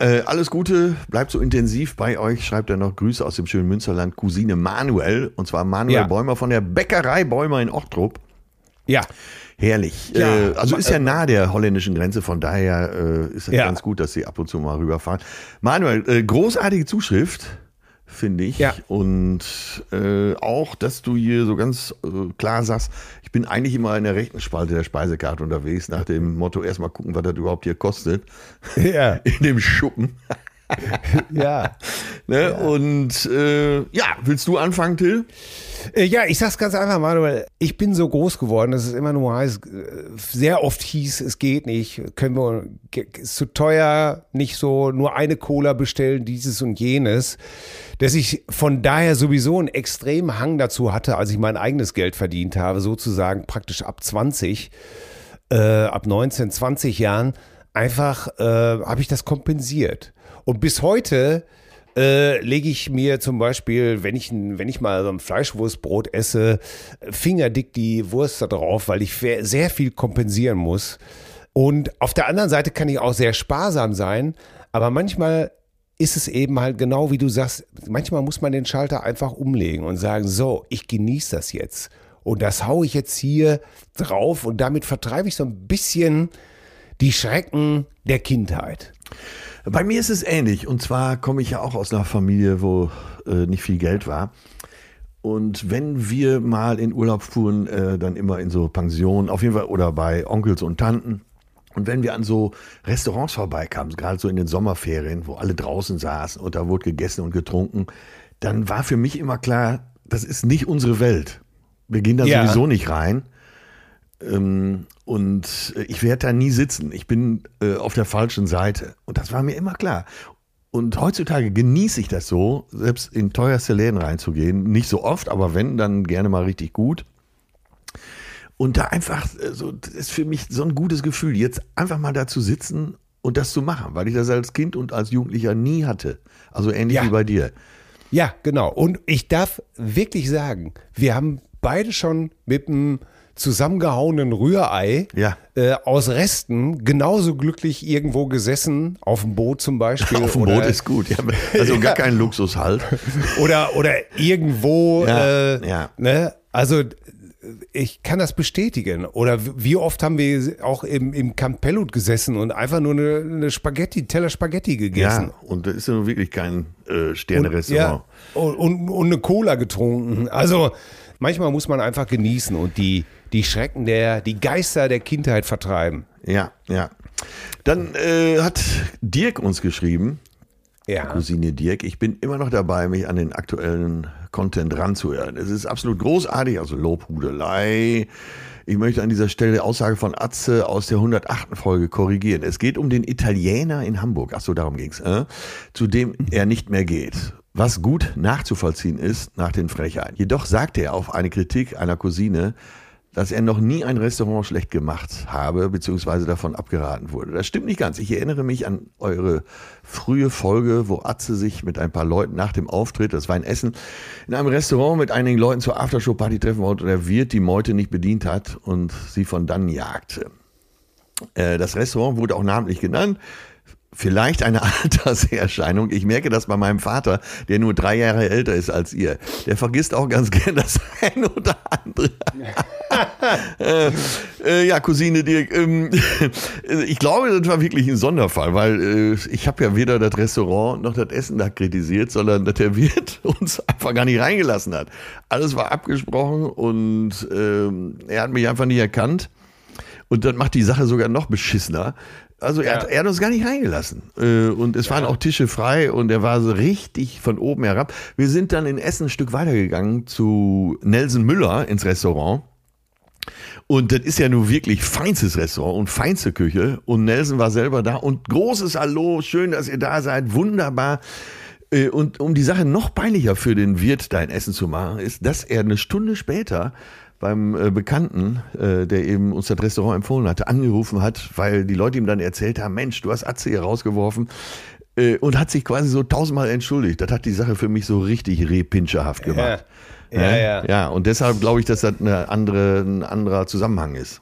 [SPEAKER 3] Äh, alles Gute, bleibt so intensiv bei euch. Schreibt er noch Grüße aus dem schönen Münsterland, Cousine Manuel. Und zwar Manuel
[SPEAKER 2] Ja.
[SPEAKER 3] Bäumer von der Bäckerei Bäumer in Ochtrup.
[SPEAKER 2] Ja,
[SPEAKER 3] Herrlich.
[SPEAKER 2] Ja,
[SPEAKER 3] äh, also ist ja nah der holländischen Grenze, von daher äh, ist es
[SPEAKER 2] Ja.
[SPEAKER 3] ganz gut, dass sie ab und zu mal rüberfahren. Manuel, äh, großartige Zuschrift, finde ich.
[SPEAKER 2] Ja.
[SPEAKER 3] Und äh, auch, dass du hier so ganz äh, klar sagst, ich bin eigentlich immer in der rechten Spalte der Speisekarte unterwegs, nach dem Motto, erstmal gucken, was das überhaupt hier kostet.
[SPEAKER 2] ja, [LAUGHS]
[SPEAKER 3] In dem Schuppen. [LAUGHS]
[SPEAKER 2] ja.
[SPEAKER 3] Ne? Und äh, ja, willst du anfangen, Till?
[SPEAKER 2] Äh, Ja, ich sag's ganz einfach, Manuel. Ich bin so groß geworden, dass es immer nur heißt, äh, sehr oft hieß, es geht nicht, können wir, ist zu teuer, nicht so, nur eine Cola bestellen, dieses und jenes. Dass ich von daher sowieso einen extremen Hang dazu hatte, als ich mein eigenes Geld verdient habe, sozusagen praktisch ab 20, äh, ab 19, 20 Jahren, einfach äh, habe ich das kompensiert. Und bis heute äh, lege ich mir zum Beispiel, wenn ich, wenn ich mal so ein Fleischwurstbrot esse, fingerdick die Wurst da drauf, weil ich sehr viel kompensieren muss. Und auf der anderen Seite kann ich auch sehr sparsam sein, aber manchmal ist es eben halt genau wie du sagst, manchmal muss man den Schalter einfach umlegen und sagen, so, ich genieße das jetzt. Und das haue ich jetzt hier drauf und damit vertreibe ich so ein bisschen die Schrecken der Kindheit.
[SPEAKER 3] Bei mir ist es ähnlich. Und zwar komme ich ja auch aus einer Familie, wo äh, nicht viel Geld war. Und wenn wir mal in Urlaub fuhren, äh, dann immer in so Pensionen, auf jeden Fall, oder bei Onkels und Tanten. Und wenn wir an so Restaurants vorbeikamen, gerade so in den Sommerferien, wo alle draußen saßen und da wurde gegessen und getrunken, dann war für mich immer klar, das ist nicht unsere Welt. Wir gehen da
[SPEAKER 2] Ja.
[SPEAKER 3] sowieso nicht rein. Ähm, und äh, ich werde da nie sitzen. Ich bin äh, auf der falschen Seite. Und das war mir immer klar. Und heutzutage genieße ich das so, selbst in teuerste Läden reinzugehen. Nicht so oft, aber wenn, dann gerne mal richtig gut. Und da einfach, äh, so, das ist für mich so ein gutes Gefühl, jetzt einfach mal da zu sitzen und das zu machen, weil ich das als Kind und als Jugendlicher nie hatte. Also ähnlich
[SPEAKER 2] Ja.
[SPEAKER 3] wie bei dir.
[SPEAKER 2] Ja, genau. Und ich darf wirklich sagen, wir haben beide schon mit einem zusammengehauenen Rührei
[SPEAKER 3] Ja.
[SPEAKER 2] äh, aus Resten genauso glücklich irgendwo gesessen, auf dem Boot zum Beispiel. [LAUGHS]
[SPEAKER 3] Auf dem Boot ist gut. Ja, also gar [LAUGHS] kein Luxus halt.
[SPEAKER 2] Oder, oder irgendwo,
[SPEAKER 3] Ja,
[SPEAKER 2] äh, ne? Also ich kann das bestätigen. Oder wie oft haben wir auch im, im Camp Pellut gesessen und einfach nur eine, eine Spaghetti, Teller Spaghetti gegessen.
[SPEAKER 3] Ja, und das ist ja wirklich kein äh,
[SPEAKER 2] Und,
[SPEAKER 3] Sterne-Restaurant.
[SPEAKER 2] ja, und, und, und eine Cola getrunken. Also manchmal muss man einfach genießen und die, die Schrecken der, die Geister der Kindheit vertreiben.
[SPEAKER 3] Ja, ja. Dann äh, hat Dirk uns geschrieben,
[SPEAKER 2] Ja.
[SPEAKER 3] Cousine Dirk, ich bin immer noch dabei, mich an den aktuellen Content ranzuhören. Es ist absolut großartig, also Lobhudelei. Ich möchte an dieser Stelle die Aussage von Atze aus der 108. Folge korrigieren. Es geht um den Italiener in Hamburg, ach so, darum ging's, äh, zu dem er nicht mehr geht. Was gut nachzuvollziehen ist nach den Frechheiten. Jedoch sagte er auf eine Kritik einer Cousine, dass er noch nie ein Restaurant schlecht gemacht habe, beziehungsweise davon abgeraten wurde. Das stimmt nicht ganz. Ich erinnere mich an eure frühe Folge, wo Atze sich mit ein paar Leuten nach dem Auftritt, das war in Essen, in einem Restaurant mit einigen Leuten zur Aftershow-Party treffen wollte und der Wirt die Meute nicht bedient hat und sie von dann jagte. Äh, Das Restaurant wurde auch namentlich genannt. Vielleicht eine [LAUGHS] Alterserscheinung. Ich merke das bei meinem Vater, der nur drei Jahre älter ist als ihr. Der vergisst auch ganz [LAUGHS] gern das eine oder andere. [LAUGHS] äh, äh, ja, Cousine Dirk, ähm, ich glaube, das war wirklich ein Sonderfall, weil äh, ich habe ja weder das Restaurant noch das Essen da kritisiert, sondern dass der Wirt uns einfach gar nicht reingelassen hat. Alles war abgesprochen und ähm, er hat mich einfach nicht erkannt. Und das macht die Sache sogar noch beschissener. Also er, hat, er hat uns gar nicht reingelassen. Äh, Und es waren auch Tische frei und er war so richtig von oben herab. Wir sind dann in Essen ein Stück weitergegangen zu Nelson Müller ins Restaurant. Und das ist ja nun wirklich feinstes Restaurant und feinste Küche. Und Nelson war selber da und großes Hallo, schön, dass ihr da seid, wunderbar. Äh, Und um die Sache noch peinlicher für den Wirt dein Essen zu machen, ist, dass er eine Stunde später beim äh, Bekannten, äh, der eben uns das Restaurant empfohlen hatte, angerufen hat, weil die Leute ihm dann erzählt haben, Mensch, du hast Atze hier rausgeworfen äh, und hat sich quasi so tausendmal entschuldigt. Das hat die Sache für mich so richtig repincherhaft gemacht.
[SPEAKER 2] Ja,
[SPEAKER 3] Ne?
[SPEAKER 2] ja.
[SPEAKER 3] ja, und deshalb glaube ich, dass das andere, ein anderer Zusammenhang ist.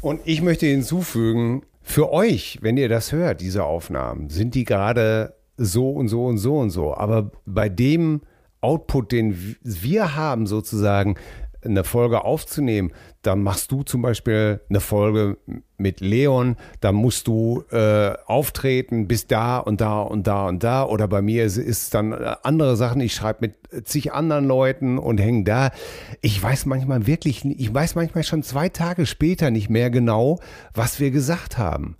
[SPEAKER 2] Und ich möchte hinzufügen, für euch, wenn ihr das hört, diese Aufnahmen, sind die gerade so und so und so und so. Aber bei dem Output, den wir haben, sozusagen, eine Folge aufzunehmen, dann machst du zum Beispiel eine Folge mit Leon, dann musst du äh, auftreten bis da und da und da und da. Oder bei mir ist es dann äh, andere Sachen. Ich schreibe mit zig anderen Leuten und hänge da. Ich weiß manchmal wirklich, ich weiß manchmal schon zwei Tage später nicht mehr genau, was wir gesagt haben.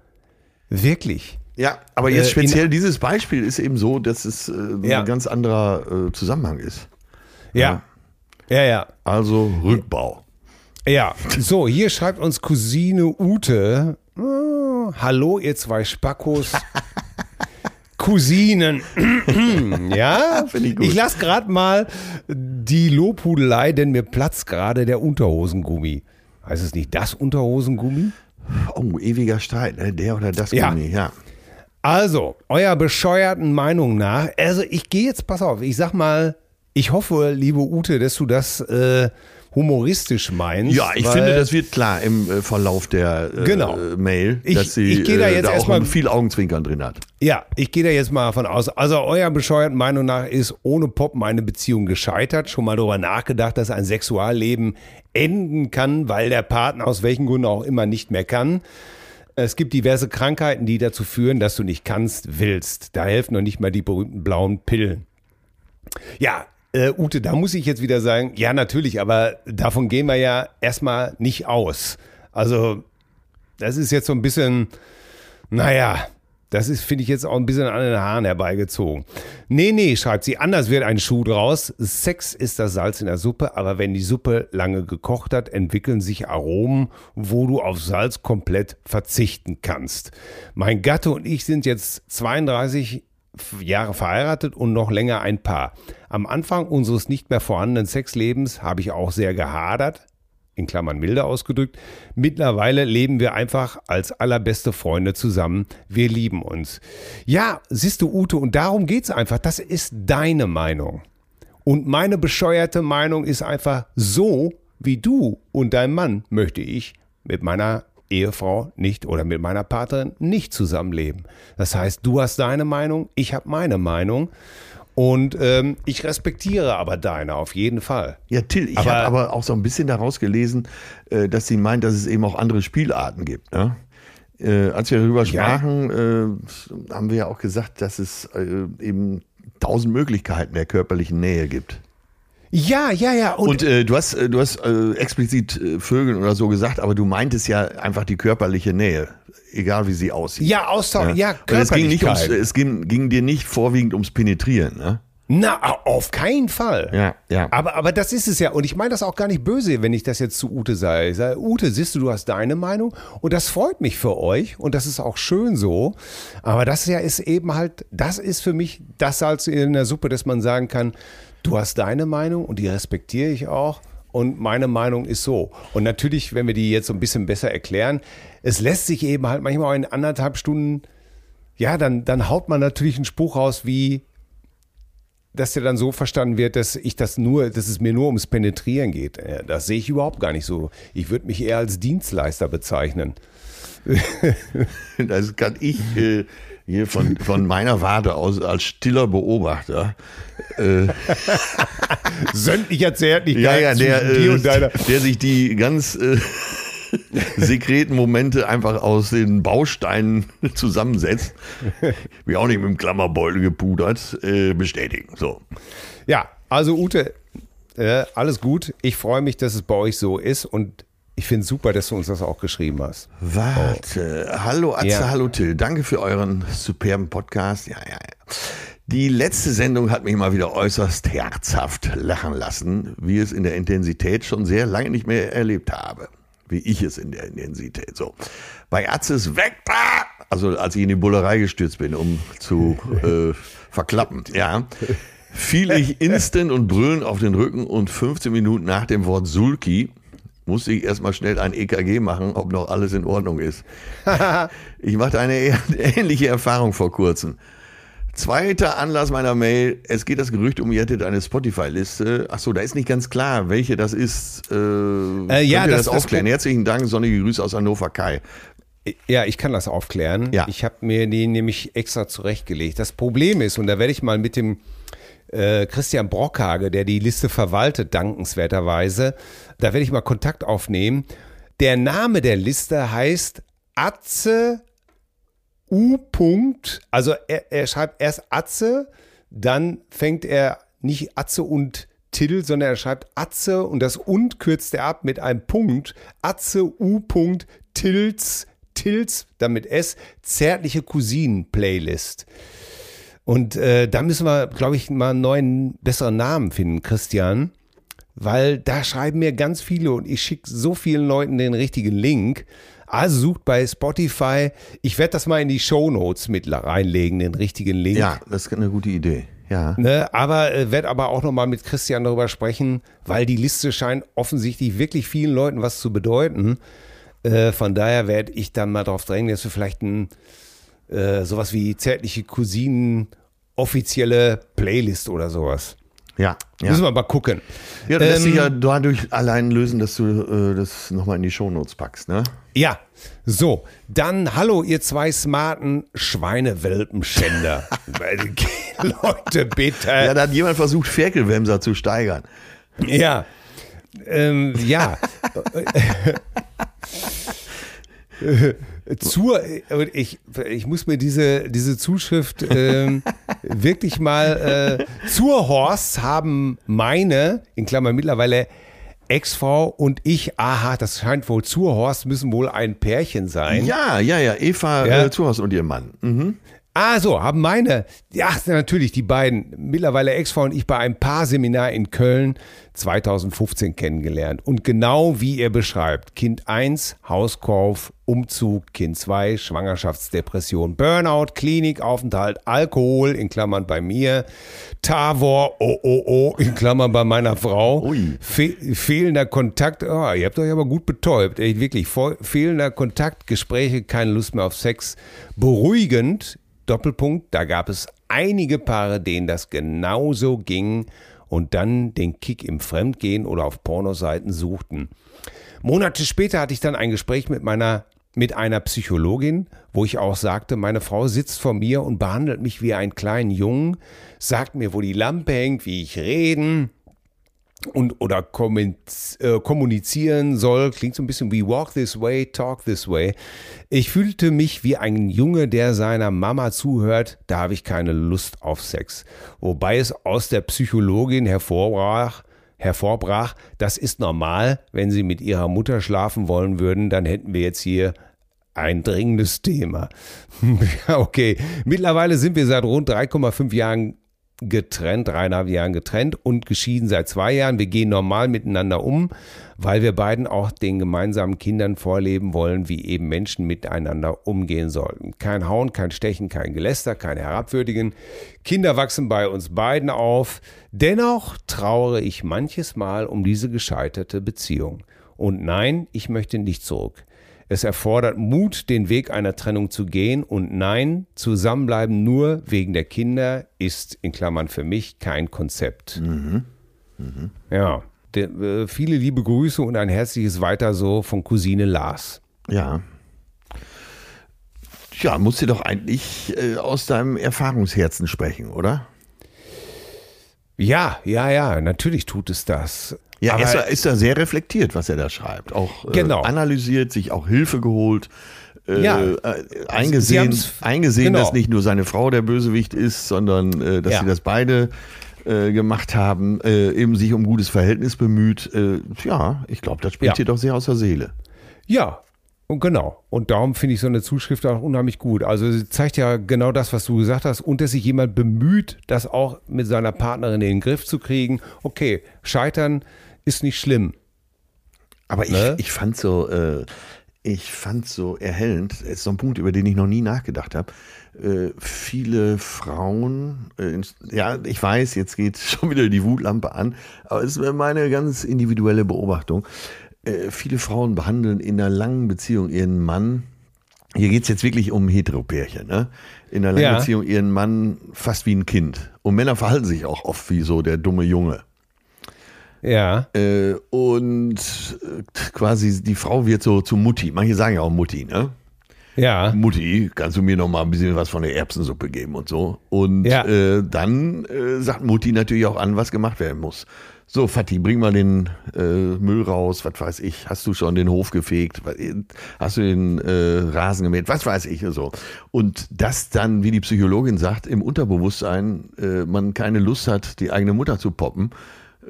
[SPEAKER 2] Wirklich.
[SPEAKER 3] Ja, aber jetzt äh, speziell dieses Beispiel ist eben so, dass es äh, ja. ein ganz anderer äh, Zusammenhang ist.
[SPEAKER 2] Ja. Ja, ja.
[SPEAKER 3] Also Rückbau.
[SPEAKER 2] Ja, so, hier schreibt uns Cousine Ute. Oh, hallo, ihr zwei Spackos. [LAUGHS] Cousinen. [LAUGHS] ja, ich, ich lasse gerade mal die Lobhudelei, denn mir platzt gerade der Unterhosengummi. Heißt es nicht das Unterhosengummi?
[SPEAKER 3] Oh, ewiger Streit, ne? der oder das
[SPEAKER 2] ja. Gummi, ja. Also, euer bescheuerten Meinung nach, also ich gehe jetzt, pass auf, ich sag mal, ich hoffe, liebe Ute, dass du das äh, humoristisch meinst.
[SPEAKER 3] Ja, ich finde, das wird klar im äh, Verlauf der äh, genau. Mail,
[SPEAKER 2] ich,
[SPEAKER 3] dass sie
[SPEAKER 2] ich da,
[SPEAKER 3] äh,
[SPEAKER 2] jetzt
[SPEAKER 3] da auch mal, viel Augenzwinkern drin hat.
[SPEAKER 2] Ja, ich gehe da jetzt mal davon aus. Also euer bescheuerten Meinung nach ist ohne Pop meine Beziehung gescheitert. Schon mal darüber nachgedacht, dass ein Sexualleben enden kann, weil der Partner aus welchen Gründen auch immer nicht mehr kann. Es gibt diverse Krankheiten, die dazu führen, dass du nicht kannst, willst. Da helfen noch nicht mal die berühmten blauen Pillen. Ja, äh, Ute, da muss ich jetzt wieder sagen, ja, natürlich, aber davon gehen wir ja erstmal nicht aus. Also, das ist jetzt so ein bisschen, naja, das ist, finde ich, jetzt auch ein bisschen an den Haaren herbeigezogen. Nee, nee, schreibt sie, anders wird ein Schuh draus. Sex ist das Salz in der Suppe, aber wenn die Suppe lange gekocht hat, entwickeln sich Aromen, wo du auf Salz komplett verzichten kannst. Mein Gatte und ich sind jetzt 32 Jahre verheiratet und noch länger ein Paar. Am Anfang unseres nicht mehr vorhandenen Sexlebens habe ich auch sehr gehadert, in Klammern milder ausgedrückt. Mittlerweile leben wir einfach als allerbeste Freunde zusammen. Wir lieben uns. Ja, siehst du, Ute, und darum geht es einfach. Das ist deine Meinung. Und meine bescheuerte Meinung ist einfach so, wie du und dein Mann möchte ich mit meiner Ehefrau nicht oder mit meiner Partnerin nicht zusammenleben. Das heißt, du hast deine Meinung, ich habe meine Meinung. Und ähm, ich respektiere aber deine auf jeden Fall.
[SPEAKER 3] Ja, Till, ich habe aber auch so ein bisschen daraus gelesen, äh, dass sie meint, dass es eben auch andere Spielarten gibt. Ne? Äh, als wir darüber sprachen, ja. äh, haben wir ja auch gesagt, dass es äh, eben tausend Möglichkeiten der körperlichen Nähe gibt.
[SPEAKER 2] Ja, ja, ja.
[SPEAKER 3] Und, und äh, du hast, äh, du hast äh, explizit äh, Vögeln oder so gesagt, aber du meintest ja einfach die körperliche Nähe, egal wie sie aussieht.
[SPEAKER 2] Ja, Austausch, ja, ja.
[SPEAKER 3] Es, ging, nicht ums, es ging, ging dir nicht vorwiegend ums Penetrieren, ne?
[SPEAKER 2] Na, auf keinen Fall.
[SPEAKER 3] Ja, ja.
[SPEAKER 2] Aber, aber das ist es ja. Und ich meine das auch gar nicht böse, wenn ich das jetzt zu Ute sage. Ich sage, Ute, siehst du, du hast deine Meinung und das freut mich für euch und das ist auch schön so. Aber das ja ist eben halt, das ist für mich das Salz in der Suppe, dass man sagen kann, du hast deine Meinung und die respektiere ich auch. Und meine Meinung ist so. Und natürlich, wenn wir die jetzt so ein bisschen besser erklären, es lässt sich eben halt manchmal auch in anderthalb Stunden, ja, dann, dann haut man natürlich einen Spruch raus wie, dass der dann so verstanden wird, dass ich das nur, dass es mir nur ums Penetrieren geht. Das sehe ich überhaupt gar nicht so. Ich würde mich eher als Dienstleister bezeichnen. [LAUGHS]
[SPEAKER 3] das kann ich äh, hier von, von meiner Warte aus als stiller Beobachter. Äh, [LAUGHS]
[SPEAKER 2] Sämtlicher Zärtlichkeit
[SPEAKER 3] ja, ja, der, äh, der sich die ganz äh, sekreten Momente einfach aus den Bausteinen zusammensetzt, wie auch nicht mit dem Klammerbeutel gepudert, äh, bestätigen. So.
[SPEAKER 2] Ja, also Ute, äh, alles gut. Ich freue mich, dass es bei euch so ist und ich finde es super, dass du uns das auch geschrieben hast.
[SPEAKER 3] Warte. Oh. Hallo Atze, ja. hallo Till. Danke für euren superben Podcast. Ja, ja, ja. Die letzte Sendung hat mich mal wieder äußerst herzhaft lachen lassen, wie es in der Intensität schon sehr lange nicht mehr erlebt habe. Wie ich es in der Intensität. So. Bei Atzes weg, also als ich in die Bullerei gestürzt bin, um zu äh, [LAUGHS] verklappen, ja, fiel ich [LAUGHS] instant und brüllend auf den Rücken und 15 Minuten nach dem Wort Sulki musste ich erstmal schnell ein EKG machen, ob noch alles in Ordnung ist. [LAUGHS] ich machte eine [LAUGHS] ähnliche Erfahrung vor kurzem. Zweiter Anlass meiner Mail. Es geht das Gerücht um, ihr hättet eine Spotify-Liste. Achso, da ist nicht ganz klar, welche das ist. Äh,
[SPEAKER 2] äh ja, das,
[SPEAKER 3] das aufklären. Herzlichen Dank, sonnige Grüße aus Hannover Kai.
[SPEAKER 2] Ja, ich kann das aufklären.
[SPEAKER 3] Ja.
[SPEAKER 2] Ich habe mir den nämlich extra zurechtgelegt. Das Problem ist, und da werde ich mal mit dem äh, Christian Brockhage, der die Liste verwaltet, dankenswerterweise, da werde ich mal Kontakt aufnehmen. Der Name der Liste heißt Atze U. -Punkt. Also er, er schreibt erst Atze, dann fängt er nicht Atze und Till, sondern er schreibt Atze und das und kürzt er ab mit einem Punkt. Atze U. -Punkt, Tills, Tills, damit S, zärtliche Cousinen-Playlist. Und äh, da müssen wir, glaube ich, mal einen neuen, besseren Namen finden, Christian. Weil da schreiben mir ganz viele und ich schicke so vielen Leuten den richtigen Link. Also sucht bei Spotify. Ich werde das mal in die Show Notes mit reinlegen, den richtigen Link.
[SPEAKER 3] Ja, das ist eine gute Idee. Ja.
[SPEAKER 2] Ne, aber äh, werde aber auch nochmal mit Christian darüber sprechen, weil die Liste scheint offensichtlich wirklich vielen Leuten was zu bedeuten. Äh, von daher werde ich dann mal darauf drängen, dass wir vielleicht ein, äh, sowas wie zärtliche Cousinen offizielle Playlist oder sowas.
[SPEAKER 3] Ja, ja.
[SPEAKER 2] Müssen wir mal gucken.
[SPEAKER 3] Ja, das lässt sich
[SPEAKER 2] Ähm,
[SPEAKER 3] ja dadurch allein lösen, dass du äh, das nochmal in die Shownotes packst, ne?
[SPEAKER 2] Ja, so, dann hallo ihr zwei smarten Schweinewelpenschänder. [LAUGHS] Leute, bitte.
[SPEAKER 3] Ja, da hat jemand versucht, Ferkelwemser zu steigern.
[SPEAKER 2] Ja. Ähm, ja. [LAUGHS] [LAUGHS] Zur, ich, ich muss mir diese, diese Zuschrift ähm, [LAUGHS] wirklich mal äh, zur Horst haben meine, in Klammern mittlerweile Ex-Frau und ich, aha, das scheint wohl zur Horst, müssen wohl ein Pärchen sein.
[SPEAKER 3] Ja, ja, ja, Eva
[SPEAKER 2] Ja.
[SPEAKER 3] Äh, Zuhaus und ihr Mann. Mhm.
[SPEAKER 2] Ah, so, haben meine, ja, natürlich die beiden, mittlerweile Ex-Frau und ich bei einem Paarseminar in Köln 2015 kennengelernt. Und genau wie ihr beschreibt, Kind 1, Hauskauf, Umzug, Kind 2, Schwangerschaftsdepression, Burnout, Klinikaufenthalt, Alkohol, in Klammern bei mir, Tavor, oh, oh, oh, in Klammern bei meiner Frau. Fe fehlender Kontakt, oh, ihr habt euch aber gut betäubt, echt wirklich, fehlender Kontakt, Gespräche, keine Lust mehr auf Sex, beruhigend, Doppelpunkt, da gab es einige Paare, denen das genauso ging und dann den Kick im Fremdgehen oder auf Pornoseiten suchten. Monate später hatte ich dann ein Gespräch mit meiner mit einer Psychologin, wo ich auch sagte, meine Frau sitzt vor mir und behandelt mich wie einen kleinen Jungen, sagt mir, wo die Lampe hängt, wie ich reden und oder äh, kommunizieren soll, klingt so ein bisschen wie walk this way, talk this way. Ich fühlte mich wie ein Junge, der seiner Mama zuhört, da habe ich keine Lust auf Sex. Wobei es aus der Psychologin hervorbrach, hervorbrach, das ist normal, wenn sie mit ihrer Mutter schlafen wollen würden, dann hätten wir jetzt hier ein dringendes Thema. [LAUGHS] Okay, mittlerweile sind wir seit rund 3,5 Jahren getrennt, dreieinhalb Jahren getrennt und geschieden seit zwei Jahren. Wir gehen normal miteinander um, weil wir beiden auch den gemeinsamen Kindern vorleben wollen, wie eben Menschen miteinander umgehen sollten. Kein Hauen, kein Stechen, kein Geläster, kein Herabwürdigen. Kinder wachsen bei uns beiden auf. Dennoch trauere ich manches Mal um diese gescheiterte Beziehung. Und nein, ich möchte nicht zurück. Es erfordert Mut, den Weg einer Trennung zu gehen. Und nein, zusammenbleiben nur wegen der Kinder ist in Klammern für mich kein Konzept. Ja, der, äh, viele liebe Grüße und ein herzliches Weiter so von Cousine Lars.
[SPEAKER 3] Ja. Ja, musst du doch eigentlich äh, aus deinem Erfahrungsherzen sprechen, oder?
[SPEAKER 2] Ja, ja, ja, natürlich tut es das.
[SPEAKER 3] Ja,
[SPEAKER 2] Aber-
[SPEAKER 3] ist, er, ist er sehr reflektiert, was er da schreibt. Auch äh,
[SPEAKER 2] Genau.
[SPEAKER 3] analysiert, sich auch Hilfe geholt. Äh,
[SPEAKER 2] Ja.
[SPEAKER 3] äh, eingesehen, eingesehen
[SPEAKER 2] genau.
[SPEAKER 3] dass nicht nur seine Frau der Bösewicht ist, sondern äh, dass
[SPEAKER 2] Ja.
[SPEAKER 3] sie das beide äh, gemacht haben, äh, eben sich um gutes Verhältnis bemüht. Äh, ja, ich glaube, das spricht
[SPEAKER 2] Ja.
[SPEAKER 3] hier doch sehr aus der Seele.
[SPEAKER 2] Ja, und genau. Und darum finde ich so eine Zuschrift auch unheimlich gut. Also sie zeigt ja genau das, was du gesagt hast, und dass sich jemand bemüht, das auch mit seiner Partnerin in den Griff zu kriegen. Okay, scheitern ist nicht schlimm.
[SPEAKER 3] Aber ich,
[SPEAKER 2] Ne?
[SPEAKER 3] ich fand so, äh, ich fand so erhellend, das ist so ein Punkt, über den ich noch nie nachgedacht habe. Äh, viele Frauen, äh, ja, ich weiß, jetzt geht [LAUGHS] schon wieder die Wutlampe an, aber es ist meine ganz individuelle Beobachtung. Äh, viele Frauen behandeln in einer langen Beziehung ihren Mann, hier geht es jetzt wirklich um Heteropärchen, ne? In einer langen
[SPEAKER 2] Ja.
[SPEAKER 3] Beziehung ihren Mann fast wie ein Kind. Und Männer verhalten sich auch oft wie so der dumme Junge.
[SPEAKER 2] Ja,
[SPEAKER 3] Äh, und äh, quasi die Frau wird so zu Mutti. Manche sagen ja auch Mutti, ne?
[SPEAKER 2] Ja.
[SPEAKER 3] Mutti, kannst du mir noch mal ein bisschen was von der Erbsensuppe geben und so. Und
[SPEAKER 2] Ja.
[SPEAKER 3] äh, dann äh, sagt Mutti natürlich auch an, was gemacht werden muss. So, Fatih, bring mal den äh, Müll raus, was weiß ich. Hast du schon den Hof gefegt? Hast du den äh, Rasen gemäht? Was weiß ich so. Und das dann, wie die Psychologin sagt, im Unterbewusstsein äh, man keine Lust hat, die eigene Mutter zu poppen,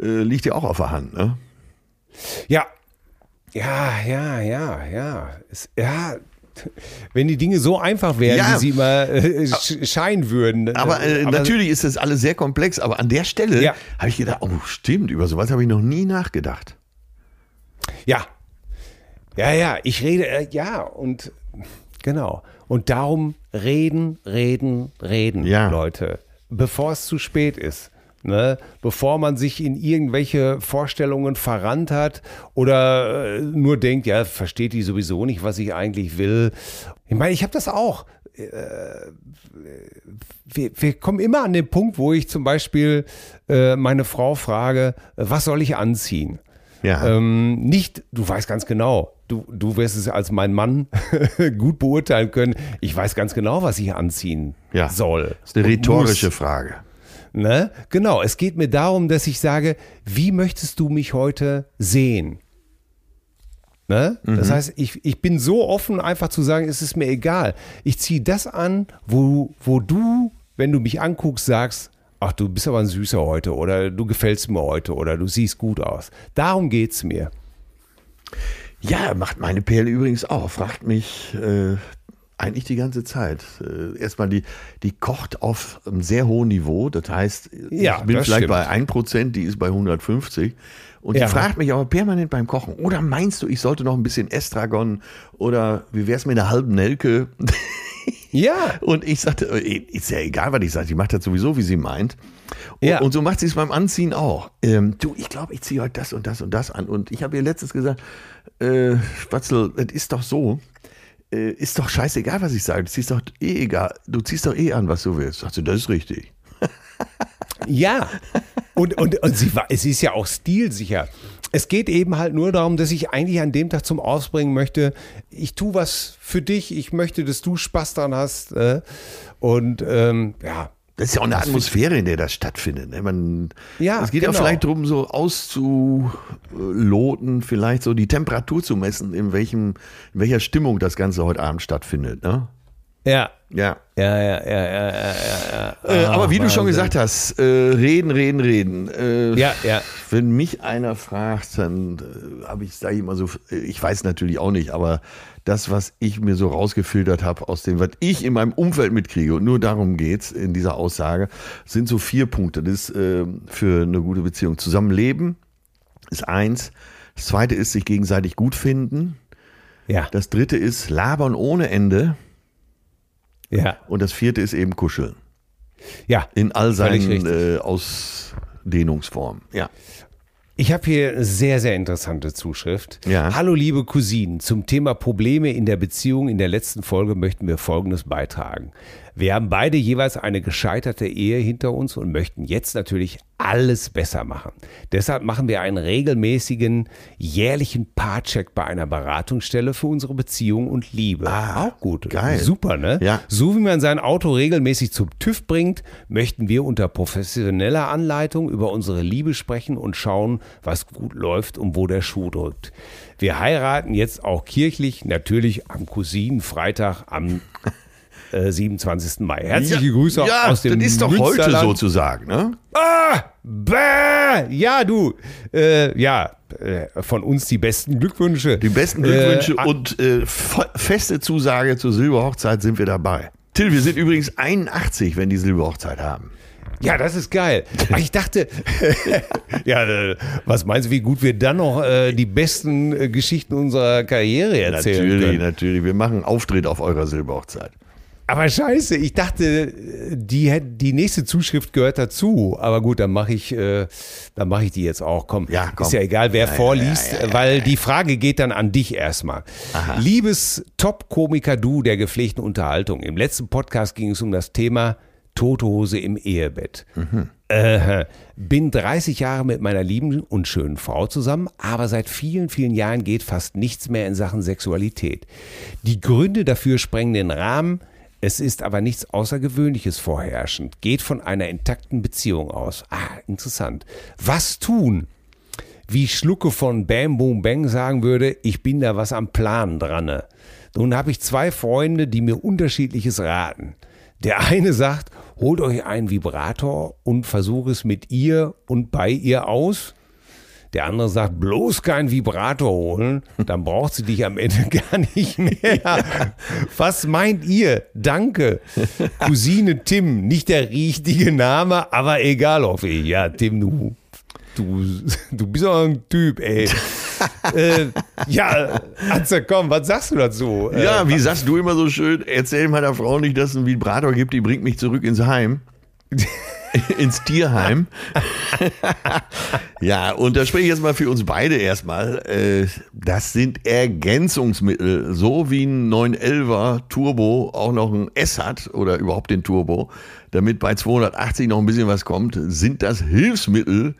[SPEAKER 3] äh, liegt ja auch auf der Hand. Ne?
[SPEAKER 2] Ja, ja, ja, ja, ja. Es, ja, wenn die Dinge so einfach wären,
[SPEAKER 3] Ja.
[SPEAKER 2] wie sie immer äh, sch scheinen würden.
[SPEAKER 3] Aber, äh, natürlich ist das alles sehr komplex, aber an der Stelle
[SPEAKER 2] Ja.
[SPEAKER 3] habe ich gedacht, oh stimmt, über sowas habe ich noch nie nachgedacht.
[SPEAKER 2] Ja. Ja, ja, ich rede, äh, ja, und genau. Und darum reden, reden, reden,
[SPEAKER 3] Ja.
[SPEAKER 2] Leute, bevor es zu spät ist. Ne? Bevor man sich in irgendwelche Vorstellungen verrannt hat oder äh, nur denkt, ja, versteht die sowieso nicht, was ich eigentlich will. Ich meine, ich habe das auch. Äh, wir, wir kommen immer an den Punkt, wo ich zum Beispiel äh, meine Frau frage, was soll ich anziehen?
[SPEAKER 3] Ja.
[SPEAKER 2] Ähm, nicht, du weißt ganz genau, du, du wirst es als mein Mann [LAUGHS] gut beurteilen können. Ich weiß ganz genau, was ich anziehen
[SPEAKER 3] Ja.
[SPEAKER 2] soll.
[SPEAKER 3] Das ist eine rhetorische. Frage.
[SPEAKER 2] Ne? Genau, es geht mir darum, dass ich sage, wie möchtest du mich heute sehen? Ne? Das heißt, ich, ich bin so offen, einfach zu sagen, es ist mir egal. Ich ziehe das an, wo, wo du, wenn du mich anguckst, sagst, ach, du bist aber ein Süßer heute oder du gefällst mir heute oder du siehst gut aus. Darum geht's mir.
[SPEAKER 3] Ja, macht meine Perle übrigens auch. Fragt mich äh, eigentlich die ganze Zeit. Äh, erstmal, die, die kocht auf einem sehr hohen Niveau. Das heißt,
[SPEAKER 2] Ja,
[SPEAKER 3] ich bin vielleicht
[SPEAKER 2] stimmt.
[SPEAKER 3] bei 1%, die ist bei 150. Und
[SPEAKER 2] Ja.
[SPEAKER 3] die fragt mich aber permanent beim Kochen. Oder meinst du, ich sollte noch ein bisschen Estragon oder wie wär's mit einer halben Nelke? [LAUGHS]
[SPEAKER 2] Ja,
[SPEAKER 3] Und ich sagte, äh, ist ja egal, was ich sage, die macht das sowieso, wie sie meint. Und,
[SPEAKER 2] Ja.
[SPEAKER 3] und so macht sie es beim Anziehen auch. Ähm, du, ich glaube, ich ziehe heute das und das und das an. Und ich habe ihr letztens gesagt, äh, Spatzel, das ist doch so. Äh, ist doch scheißegal, was ich sage. Du ziehst doch eh egal. Du ziehst doch eh an, was du willst. Sagt sie, das ist richtig. [LAUGHS]
[SPEAKER 2] Ja. Und, und, und sie war, es ist ja auch stilsicher. Es geht eben halt nur darum, dass ich eigentlich an dem Tag zum Ausbringen möchte, ich tue was für dich, ich möchte, dass du Spaß dran hast. Äh, und ähm, ja,
[SPEAKER 3] Das ist ja auch eine Atmosphäre, in der das stattfindet. ne? Man,
[SPEAKER 2] Ja,
[SPEAKER 3] es geht ja
[SPEAKER 2] genau.
[SPEAKER 3] vielleicht darum, so auszuloten, vielleicht so die Temperatur zu messen, in, welchem, in welcher Stimmung das Ganze heute Abend stattfindet. Ne?
[SPEAKER 2] ja,
[SPEAKER 3] Ja.
[SPEAKER 2] ja, ja, ja, ja, ja, ja.
[SPEAKER 3] Äh, aber wie du schon
[SPEAKER 2] Wahnsinn.
[SPEAKER 3] gesagt hast, äh, reden, reden, reden. Äh,
[SPEAKER 2] Ja, ja.
[SPEAKER 3] Wenn mich einer fragt, dann äh, habe ich, sage ich immer so, ich weiß natürlich auch nicht, aber das, was ich mir so rausgefiltert habe aus dem, was ich in meinem Umfeld mitkriege, und nur darum geht's in dieser Aussage, sind so vier Punkte. Das ist äh, für eine gute Beziehung. Zusammenleben ist eins. Das zweite ist sich gegenseitig gut finden.
[SPEAKER 2] Ja,
[SPEAKER 3] Das dritte ist labern ohne Ende.
[SPEAKER 2] ja,
[SPEAKER 3] Und das vierte ist eben kuscheln.
[SPEAKER 2] ja.
[SPEAKER 3] In all seinen äh, Ausdehnungsformen. Ja.
[SPEAKER 2] Ich habe hier eine sehr, sehr interessante Zuschrift.
[SPEAKER 3] Ja.
[SPEAKER 2] Hallo liebe Cousinen, zum Thema Probleme in der Beziehung in der letzten Folge möchten wir Folgendes beitragen. Wir haben beide jeweils eine gescheiterte Ehe hinter uns und möchten jetzt natürlich alles besser machen. Deshalb machen wir einen regelmäßigen jährlichen Paarcheck bei einer Beratungsstelle für unsere Beziehung und Liebe.
[SPEAKER 3] Ah,
[SPEAKER 2] Auch gut.
[SPEAKER 3] geil.
[SPEAKER 2] Super, ne?
[SPEAKER 3] Ja.
[SPEAKER 2] So wie man sein Auto regelmäßig zum TÜV bringt, möchten wir unter professioneller Anleitung über unsere Liebe sprechen und schauen, was gut läuft und wo der Schuh drückt. Wir heiraten jetzt auch kirchlich, natürlich am Cousinenfreitag am äh, 27. Mai. Herzliche Grüße
[SPEAKER 3] ja,
[SPEAKER 2] aus dem
[SPEAKER 3] das ist doch heute sozusagen, ne?
[SPEAKER 2] Ah, bäh, ja, du. Äh, ja, äh, von uns die besten Glückwünsche.
[SPEAKER 3] Die besten Glückwünsche
[SPEAKER 2] Äh,
[SPEAKER 3] und äh, fe- feste Zusage zur Silberhochzeit sind wir dabei. Till, wir sind übrigens 81, wenn die Silberhochzeit haben.
[SPEAKER 2] Ja, das ist geil. Ich dachte, [LAUGHS] ja, äh, was meinst du, wie gut wir dann noch äh, die besten äh, Geschichten unserer Karriere erzählen
[SPEAKER 3] Natürlich,
[SPEAKER 2] können?
[SPEAKER 3] natürlich. Wir machen einen Auftritt auf eurer Silberhochzeit.
[SPEAKER 2] Aber scheiße, ich dachte, die, hätt- die nächste Zuschrift gehört dazu. Aber gut, dann mache ich, äh, dann mache ich die jetzt auch. Komm,
[SPEAKER 3] Ja, komm.
[SPEAKER 2] ist ja egal, wer
[SPEAKER 3] Ja,
[SPEAKER 2] vorliest,
[SPEAKER 3] ja,
[SPEAKER 2] weil die Frage geht dann an dich erstmal. Liebes Top-Komiker-Du der gepflegten Unterhaltung. Im letzten Podcast ging es um das Thema Tote Hose im Ehebett.
[SPEAKER 3] Mhm.
[SPEAKER 2] Äh, bin 30 Jahre mit meiner lieben und schönen Frau zusammen, aber seit vielen, vielen Jahren geht fast nichts mehr in Sachen Sexualität. Die Gründe dafür sprengen den Rahmen, es ist aber nichts Außergewöhnliches vorherrschend, geht von einer intakten Beziehung aus. Ah, interessant. Was tun? Wie Schlucke von Bam Boom Bang sagen würde, ich bin da was am Plan dran. Nun habe ich zwei Freunde, die mir unterschiedliches raten. Der eine sagt, holt euch einen Vibrator und versucht es mit ihr und bei ihr aus. Der andere sagt, bloß keinen Vibrator holen, dann braucht sie dich am Ende [LAUGHS] gar nicht mehr. Was meint ihr? Danke. Cousine Tim, nicht der richtige Name, aber egal auf ich. Ja, Tim, du, du, du bist auch ein Typ, ey. [LAUGHS] äh, ja, Atze, komm, was sagst du dazu?
[SPEAKER 3] Ja, äh, wie sagst du immer so schön, erzähl meiner Frau nicht, dass es einen Vibrator gibt, die bringt mich zurück ins Heim. [LAUGHS] [LAUGHS] ins Tierheim. ja, und da spreche ich jetzt mal für uns beide erstmal. Äh, das sind Ergänzungsmittel, so wie ein 911er Turbo auch noch ein S hat oder überhaupt den Turbo, damit bei 280 noch ein bisschen was kommt, sind das Hilfsmittel,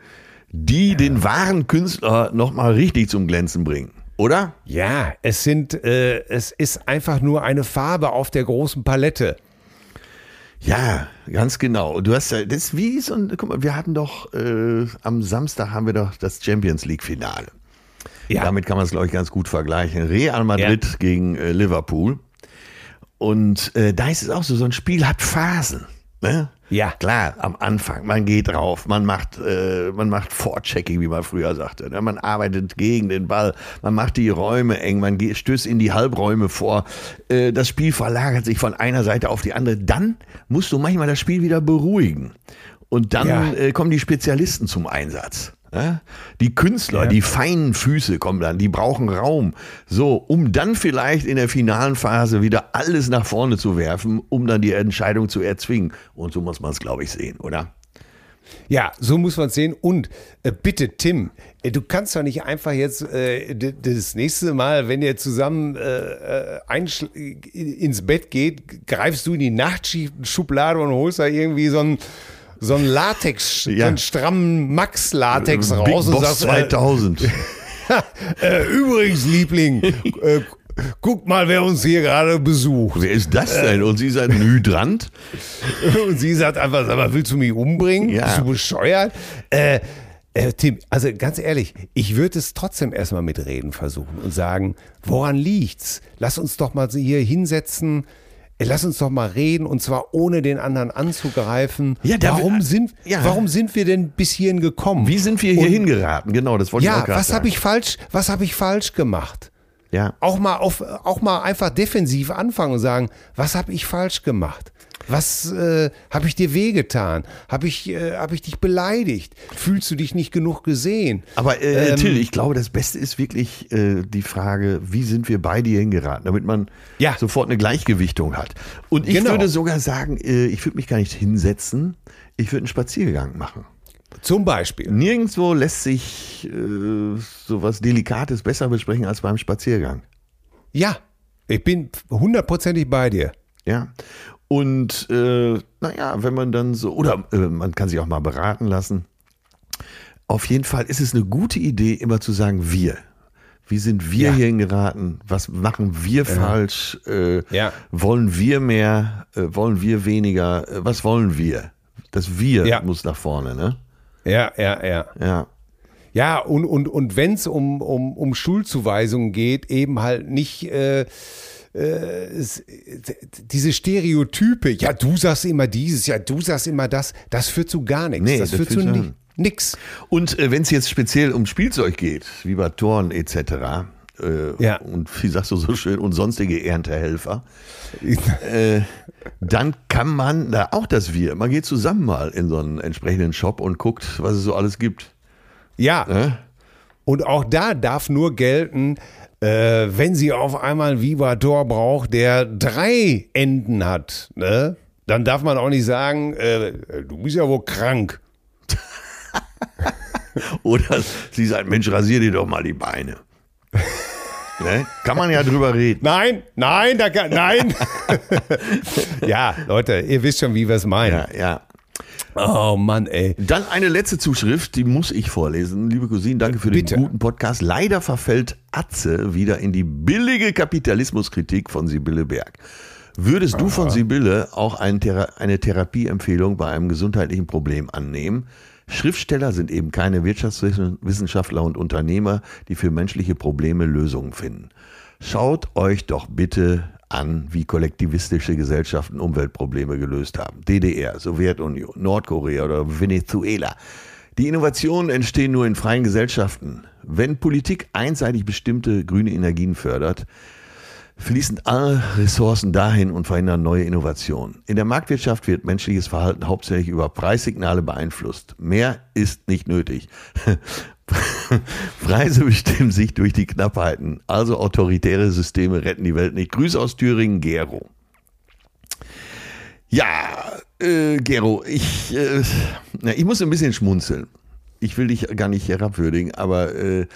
[SPEAKER 3] die den wahren Künstler nochmal richtig zum Glänzen bringen. Oder?
[SPEAKER 2] Ja, es sind, äh, es ist einfach nur eine Farbe auf der großen Palette.
[SPEAKER 3] Ja, ganz genau. Du hast ja, das ist wie so ein, guck mal, wir hatten doch, äh, am Samstag haben wir doch das Champions League Finale. Ja. Damit kann man es, glaube ich, ganz gut vergleichen. Real Madrid ja. gegen äh, Liverpool. Und äh, da ist es auch so, so ein Spiel hat Phasen. Ne? Ja. Klar, am Anfang, man geht drauf, man macht, äh, man macht Vorchecking, wie man früher sagte. Ne? Man arbeitet gegen den Ball, man macht die Räume eng, man stößt in die Halbräume vor. Äh, das Spiel verlagert sich von einer Seite auf die andere. Dann musst du manchmal das Spiel wieder beruhigen. Und dann ja. äh, kommen die Spezialisten zum Einsatz. Die Künstler, ja. die feinen Füße kommen dann, die brauchen Raum. So, um dann vielleicht in der finalen Phase wieder alles nach vorne zu werfen, um dann die Entscheidung zu erzwingen. Und so muss man es, glaube ich, sehen, oder?
[SPEAKER 2] Ja, so muss man es sehen. Und äh, bitte, Tim, äh, du kannst doch nicht einfach jetzt äh, das nächste Mal, wenn ihr zusammen äh, äh ins Bett geht, greifst du in die Nachtschublade und holst da irgendwie so ein so einen Latex, [LAUGHS] ja. so einen strammen Max-Latex raus
[SPEAKER 3] Big und Boss sagst, 2000. [LAUGHS]
[SPEAKER 2] äh, übrigens, Liebling, [LAUGHS] äh, guck mal, wer uns hier gerade besucht.
[SPEAKER 3] Wer ist das denn? Und sie sagt, Hydrant?
[SPEAKER 2] und sie sagt einfach, sag mal, willst du mich umbringen? Ja. Bist du bescheuert? Äh, äh, Tim, also ganz ehrlich, ich würde es trotzdem erstmal mit Reden versuchen und sagen, woran liegt's? Lass uns doch mal hier hinsetzen, Lass uns doch mal reden und zwar ohne den anderen anzugreifen. Ja, warum, wir, sind, ja. warum sind wir denn bis hierhin gekommen?
[SPEAKER 3] Wie sind wir hier und, hingeraten? Genau, das wollte
[SPEAKER 2] ja,
[SPEAKER 3] ich auch gerade
[SPEAKER 2] was habe ich falsch, was habe ich falsch gemacht? Ja. Auch mal auf, auch mal einfach defensiv anfangen und sagen, was habe ich falsch gemacht? Was äh, habe ich dir wehgetan? Habe ich, äh, hab ich dich beleidigt? Fühlst du dich nicht genug gesehen?
[SPEAKER 3] Aber äh, ähm, Till, ich glaube, das Beste ist wirklich äh, die Frage, wie sind wir beide hier hingeraten, damit man ja. sofort eine Gleichgewichtung hat. Und ich genau. würde sogar sagen, äh, ich würde mich gar nicht hinsetzen, ich würde einen Spaziergang machen.
[SPEAKER 2] Zum Beispiel.
[SPEAKER 3] Nirgendwo lässt sich äh, sowas Delikates besser besprechen als beim Spaziergang.
[SPEAKER 2] Ja, ich bin hundertprozentig bei dir.
[SPEAKER 3] Ja. Und äh, naja, wenn man dann so, oder äh, man kann sich auch mal beraten lassen. Auf jeden Fall ist es eine gute Idee, immer zu sagen, wir. Wie sind wir ja. hierhin geraten? Was machen wir ja. falsch? Äh, ja. Wollen wir mehr? Äh, wollen wir weniger? Äh, was wollen wir? Das Wir muss nach vorne, ne?
[SPEAKER 2] Ja, ja, ja. Ja. Ja, und, und, und wenn es um, um, um Schulzuweisungen geht, eben halt nicht äh, äh, diese Stereotype, ja, du sagst immer dieses, ja, du sagst immer das, das führt zu gar nichts. Nee, das, das führt zu ni nix.
[SPEAKER 3] Und äh, wenn es jetzt speziell um Spielzeug geht, wie bei Toren etc., äh, ja. und wie sagst du so schön, und sonstige Erntehelfer, [LAUGHS] äh, dann kann man da auch das Wir. Man geht zusammen mal in so einen entsprechenden Shop und guckt, was es so alles gibt.
[SPEAKER 2] Ja. Und auch da darf nur gelten, äh, wenn sie auf einmal einen Vibrator braucht, der drei Enden hat, ne? dann darf man auch nicht sagen, äh, du bist ja wohl krank. [LAUGHS]
[SPEAKER 3] Oder sie sagt, Mensch, rasier dir doch mal die Beine. [LAUGHS] Ne? Kann man ja drüber reden.
[SPEAKER 2] Nein, nein, da kann, nein. [LAUGHS] ja, Leute, ihr wisst schon, wie wir es meinen.
[SPEAKER 3] Ja, ja.
[SPEAKER 2] Oh Mann, ey.
[SPEAKER 3] Dann eine letzte Zuschrift, die muss ich vorlesen. Liebe Cousine, danke für
[SPEAKER 2] Bitte.
[SPEAKER 3] den guten Podcast. Leider verfällt Atze wieder in die billige Kapitalismuskritik von Sibylle Berg. Würdest du von Sibylle auch ein Thera eine Therapieempfehlung bei einem gesundheitlichen Problem annehmen? Schriftsteller sind eben keine Wirtschaftswissenschaftler und Unternehmer, die für menschliche Probleme Lösungen finden. Schaut euch doch bitte an, wie kollektivistische Gesellschaften Umweltprobleme gelöst haben. DDR, Sowjetunion, Nordkorea oder Venezuela. Die Innovationen entstehen nur in freien Gesellschaften. Wenn Politik einseitig bestimmte grüne Energien fördert, fließen alle Ressourcen dahin und verhindern neue Innovationen. In der Marktwirtschaft wird menschliches Verhalten hauptsächlich über Preissignale beeinflusst. Mehr ist nicht nötig. [LAUGHS] Preise bestimmen sich durch die Knappheiten. Also autoritäre Systeme retten die Welt nicht. Grüße aus Thüringen, Gero. Ja, äh, Gero, ich, äh, na, ich muss ein bisschen schmunzeln. Ich will dich gar nicht herabwürdigen, aber äh,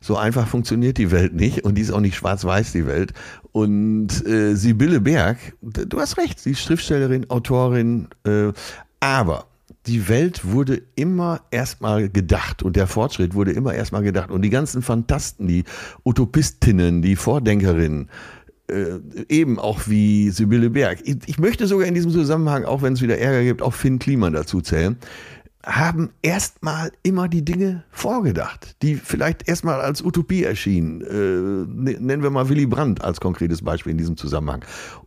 [SPEAKER 3] so einfach funktioniert die Welt nicht und die ist auch nicht schwarz-weiß, die Welt. Und äh, Sibylle Berg, du hast recht, sie ist Schriftstellerin, Autorin, äh, aber die Welt wurde immer erstmal gedacht und der Fortschritt wurde immer erstmal gedacht. Und die ganzen Fantasten, die Utopistinnen, die Vordenkerinnen, äh, eben auch wie Sibylle Berg. Ich, ich möchte sogar in diesem Zusammenhang, auch wenn es wieder Ärger gibt, auch Finn Kliman dazu zählen haben erstmal immer die Dinge vorgedacht, die vielleicht erstmal als Utopie erschienen. Äh, nennen wir mal Willy Brandt als konkretes Beispiel in diesem Zusammenhang.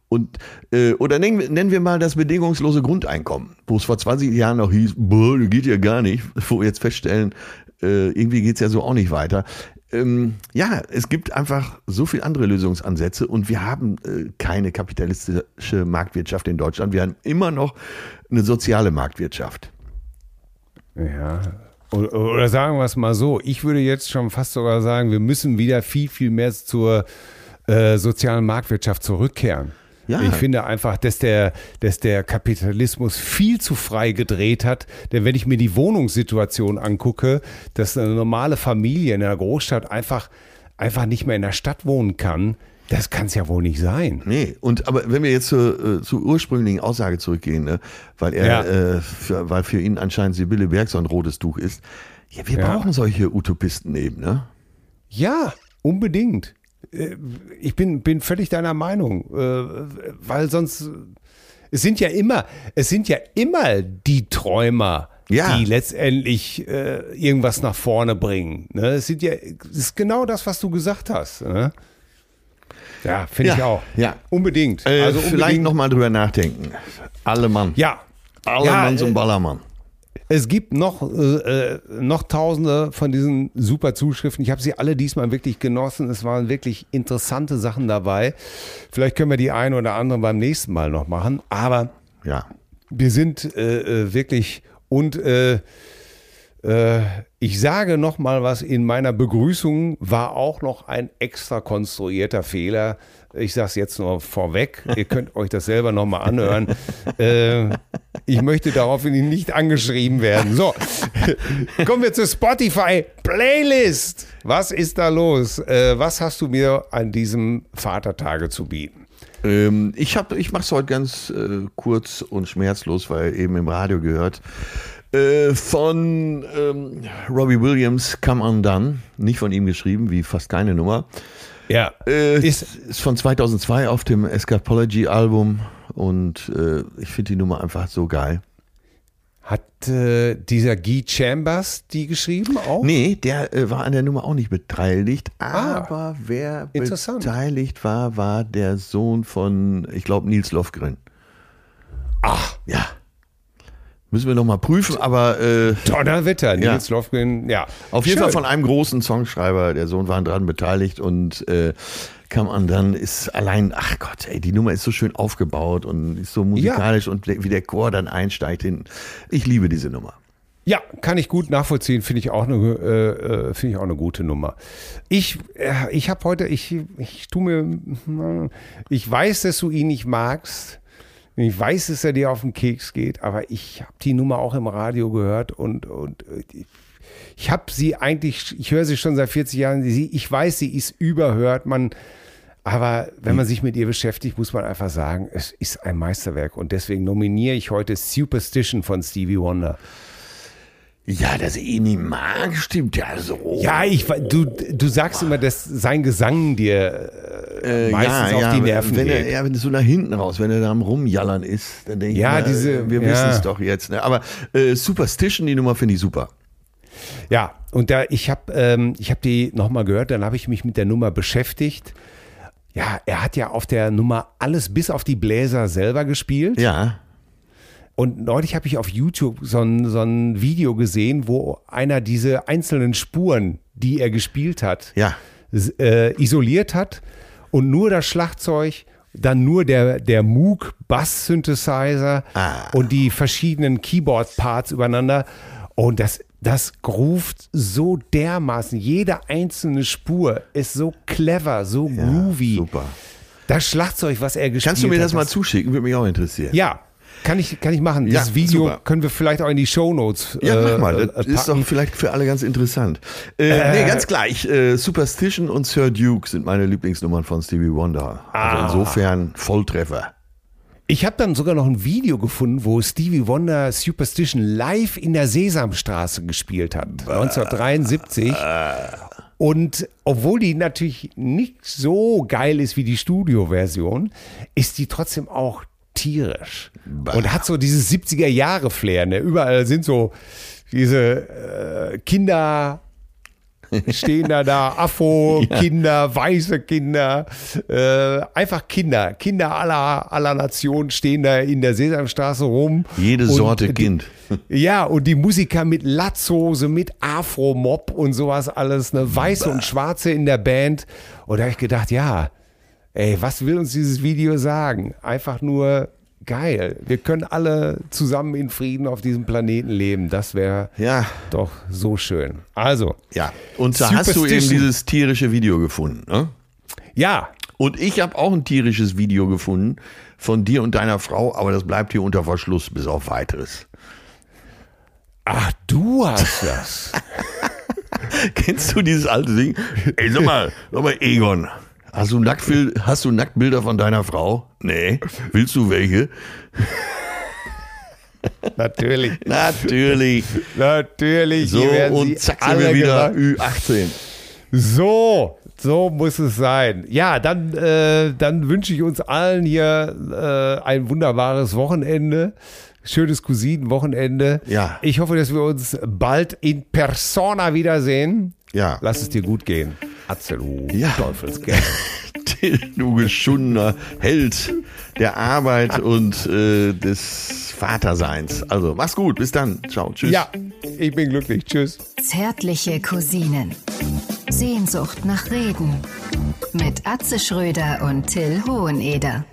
[SPEAKER 3] Und, äh, oder nennen wir, nennen wir mal das bedingungslose Grundeinkommen, wo es vor 20 Jahren noch hieß, boah, das geht ja gar nicht, [LAUGHS] wo wir jetzt feststellen, äh, irgendwie geht's ja so auch nicht weiter. Ähm, ja, es gibt einfach so viele andere Lösungsansätze und wir haben äh, keine kapitalistische Marktwirtschaft in Deutschland. Wir haben immer noch eine soziale Marktwirtschaft.
[SPEAKER 2] Ja. Oder, sagen wir es mal so, ich würde jetzt schon fast sogar sagen, wir müssen wieder viel, viel mehr zur äh, sozialen Marktwirtschaft zurückkehren.
[SPEAKER 3] Ja.
[SPEAKER 2] Ich finde einfach, dass der, dass der Kapitalismus viel zu frei gedreht hat. Denn wenn ich mir die Wohnungssituation angucke, dass eine normale Familie in einer Großstadt einfach, einfach nicht mehr in der Stadt wohnen kann, das kann es ja wohl nicht sein.
[SPEAKER 3] Nee, und aber wenn wir jetzt zur, äh, zur ursprünglichen Aussage zurückgehen, ne, weil er,
[SPEAKER 2] Ja.
[SPEAKER 3] äh, für, weil für ihn anscheinend Sibylle Berg so ein rotes Tuch ist, ja, wir
[SPEAKER 2] Ja.
[SPEAKER 3] brauchen solche Utopisten eben, ne?
[SPEAKER 2] Ja, unbedingt. Äh, Ich bin, bin völlig deiner Meinung, äh, weil sonst es sind ja immer, es sind ja immer die Träumer,
[SPEAKER 3] Ja.
[SPEAKER 2] die letztendlich äh, irgendwas nach vorne bringen. Ne? Es sind ja, es ist genau das, was du gesagt hast. Ne? Ja, finde ich
[SPEAKER 3] Ja,
[SPEAKER 2] auch.
[SPEAKER 3] ja.
[SPEAKER 2] Unbedingt.
[SPEAKER 3] Äh,
[SPEAKER 2] also
[SPEAKER 3] vielleicht
[SPEAKER 2] unbedingt.
[SPEAKER 3] nochmal drüber nachdenken. Alle Mann.
[SPEAKER 2] Ja.
[SPEAKER 3] Alle
[SPEAKER 2] Ja,
[SPEAKER 3] Mann zum
[SPEAKER 2] äh,
[SPEAKER 3] Ballermann.
[SPEAKER 2] Es gibt noch, äh, äh, noch tausende von diesen super Zuschriften. Ich habe sie alle diesmal wirklich genossen. Es waren wirklich interessante Sachen dabei. Vielleicht können wir die eine oder andere beim nächsten Mal noch machen. Aber
[SPEAKER 3] Ja.
[SPEAKER 2] wir sind äh, äh, wirklich und äh, ich sage noch mal was, in meiner Begrüßung war auch noch ein extra konstruierter Fehler. Ich sage es jetzt nur vorweg, ihr könnt euch das selber noch mal anhören. äh, ich möchte daraufhin nicht angeschrieben werden. So, [LAUGHS] kommen wir zur Spotify Playlist. Was ist da los? Äh, was hast du mir an diesem Vatertage zu bieten?
[SPEAKER 3] Ähm, ich hab, ich mache es heute ganz äh, kurz und schmerzlos, weil eben im Radio gehört. Äh, von ähm, Robbie Williams, Come Undone. Nicht von ihm geschrieben, wie fast keine Nummer.
[SPEAKER 2] Ja,
[SPEAKER 3] Äh,
[SPEAKER 2] Ist-
[SPEAKER 3] ist, von 2002 auf dem Escapology-Album und äh, ich finde die Nummer einfach so geil.
[SPEAKER 2] Hat äh, dieser Guy Chambers die geschrieben auch?
[SPEAKER 3] Nee, der äh, war an der Nummer auch nicht beteiligt,
[SPEAKER 2] Ah,
[SPEAKER 3] aber wer beteiligt war, war der Sohn von, ich glaube, Nils Lofgren.
[SPEAKER 2] Ach,
[SPEAKER 3] Ja. Müssen wir noch mal prüfen, aber äh,
[SPEAKER 2] Donnerwetter,
[SPEAKER 3] Ja.
[SPEAKER 2] Nils Lofgren, ja.
[SPEAKER 3] auf jeden
[SPEAKER 2] Schön.
[SPEAKER 3] Fall von einem großen Songschreiber. Der Sohn war dran beteiligt und äh, kam an, dann ist allein, ach Gott, ey, die Nummer ist so schön aufgebaut und ist so musikalisch und wie der Chor dann einsteigt hin. Ich liebe diese Nummer.
[SPEAKER 2] Ja, kann ich gut nachvollziehen, finde ich auch eine, äh, äh, finde ich auch eine gute Nummer. Ich, äh, ich habe heute, ich, ich tu mir, ich weiß, dass du ihn nicht magst. Ich weiß, dass er dir auf den Keks geht, aber ich habe die Nummer auch im Radio gehört und, und äh, ich, ich habe sie eigentlich, ich höre sie schon seit 40 Jahren, ich weiß, sie ist überhört, man, Aber wenn man sich mit ihr beschäftigt, muss man einfach sagen, es ist ein Meisterwerk. Und deswegen nominiere ich heute Superstition von Stevie Wonder.
[SPEAKER 3] Ja, dass ich ihn nicht mag, stimmt ja so.
[SPEAKER 2] Ja, ich, du, du sagst immer, dass sein Gesang dir äh, meistens
[SPEAKER 3] ja,
[SPEAKER 2] auf
[SPEAKER 3] ja,
[SPEAKER 2] die Nerven
[SPEAKER 3] wenn er,
[SPEAKER 2] geht.
[SPEAKER 3] ja, wenn es so nach hinten raus, wenn er da am Rumjallern ist, dann denke
[SPEAKER 2] Ja,
[SPEAKER 3] ich, mir,
[SPEAKER 2] diese-
[SPEAKER 3] äh, wir
[SPEAKER 2] ja.
[SPEAKER 3] wissen es doch jetzt. Ne? Aber äh, Superstition, die Nummer finde ich super.
[SPEAKER 2] Ja, und da ich habe ähm, ich habe die nochmal gehört, dann habe ich mich mit der Nummer beschäftigt. Ja, er hat ja auf der Nummer alles bis auf die Bläser selber gespielt.
[SPEAKER 3] Ja,
[SPEAKER 2] Und neulich habe ich auf YouTube so ein, so ein Video gesehen, wo einer diese einzelnen Spuren, die er gespielt hat,
[SPEAKER 3] ja.
[SPEAKER 2] äh, isoliert hat und nur das Schlagzeug, dann nur der, der Moog Bass Synthesizer
[SPEAKER 3] Ah.
[SPEAKER 2] und die verschiedenen Keyboard Parts übereinander. Und das, das groovt so dermaßen. Jede einzelne Spur ist so clever, so groovy.
[SPEAKER 3] super.
[SPEAKER 2] Das Schlagzeug, was er gespielt hat.
[SPEAKER 3] Kannst du mir das mal
[SPEAKER 2] das-
[SPEAKER 3] zuschicken? Würde mich auch interessieren.
[SPEAKER 2] Ja. Kann ich, kann ich machen.
[SPEAKER 3] Ja,
[SPEAKER 2] Dieses Video
[SPEAKER 3] super.
[SPEAKER 2] können wir vielleicht auch in die Shownotes
[SPEAKER 3] Ja,
[SPEAKER 2] äh,
[SPEAKER 3] mach mal. Das
[SPEAKER 2] äh,
[SPEAKER 3] ist doch vielleicht für alle ganz interessant. Äh, nee, ganz gleich. Äh, Superstition und Sir Duke sind meine Lieblingsnummern von Stevie Wonder. Also
[SPEAKER 2] Ah.
[SPEAKER 3] insofern Volltreffer.
[SPEAKER 2] Ich habe dann sogar noch ein Video gefunden, wo Stevie Wonder Superstition live in der Sesamstraße gespielt hat, 1973. Und obwohl die natürlich nicht so geil ist wie die Studioversion, ist die trotzdem auch tierisch. Und hat so dieses 70er Jahre Flair. Ne? Überall sind so diese äh, Kinder stehen da da, [LAUGHS] Afro-Kinder, weiße Kinder, äh, einfach Kinder, Kinder aller, aller Nationen stehen da in der Sesamstraße rum.
[SPEAKER 3] Jede Sorte
[SPEAKER 2] die-
[SPEAKER 3] Kind. [LAUGHS]
[SPEAKER 2] Ja, und die Musiker mit Latzhose, mit Afro-Mob und sowas alles, ne, Weiße und Schwarze in der Band. Und da habe ich gedacht, ja, ey, was will uns dieses Video sagen? Einfach nur geil. Wir können alle zusammen in Frieden auf diesem Planeten leben. Das wäre
[SPEAKER 3] Ja,
[SPEAKER 2] doch so schön. Also,
[SPEAKER 3] ja. Und da hast du eben dieses tierische Video gefunden. Ne?
[SPEAKER 2] ja,
[SPEAKER 3] Und ich habe auch ein tierisches Video gefunden von dir und deiner Frau, aber das bleibt hier unter Verschluss bis auf weiteres.
[SPEAKER 2] Ach, du hast das. [LAUGHS]
[SPEAKER 3] Kennst du dieses alte Ding? Ey, sag mal, sag mal, Egon. Hast du, Nacktbil hast du Nacktbilder von deiner Frau? Nee. Willst du welche?
[SPEAKER 2] Natürlich. [LAUGHS]
[SPEAKER 3] Natürlich.
[SPEAKER 2] Natürlich.
[SPEAKER 3] So, und zack sind wir wieder
[SPEAKER 2] gemacht.
[SPEAKER 3] Ü18.
[SPEAKER 2] So, so muss es sein. Ja, dann, äh, dann wünsche ich uns allen hier äh, ein wunderbares Wochenende. Schönes Cousinenwochenende.
[SPEAKER 3] Ja.
[SPEAKER 2] Ich hoffe, dass wir uns bald in Persona wiedersehen.
[SPEAKER 3] Ja.
[SPEAKER 2] Lass es dir gut gehen. Atze, du
[SPEAKER 3] Ja.
[SPEAKER 2] Teufelskerl. [LAUGHS]
[SPEAKER 3] Till, du geschundener Held der Arbeit und äh, des Vaterseins. Also, mach's gut. Bis dann. Ciao. Tschüss.
[SPEAKER 2] Ja, ich bin glücklich. Tschüss.
[SPEAKER 1] Zärtliche Cousinen. Sehnsucht nach Reden. Mit Atze Schröder und Till Hoheneder.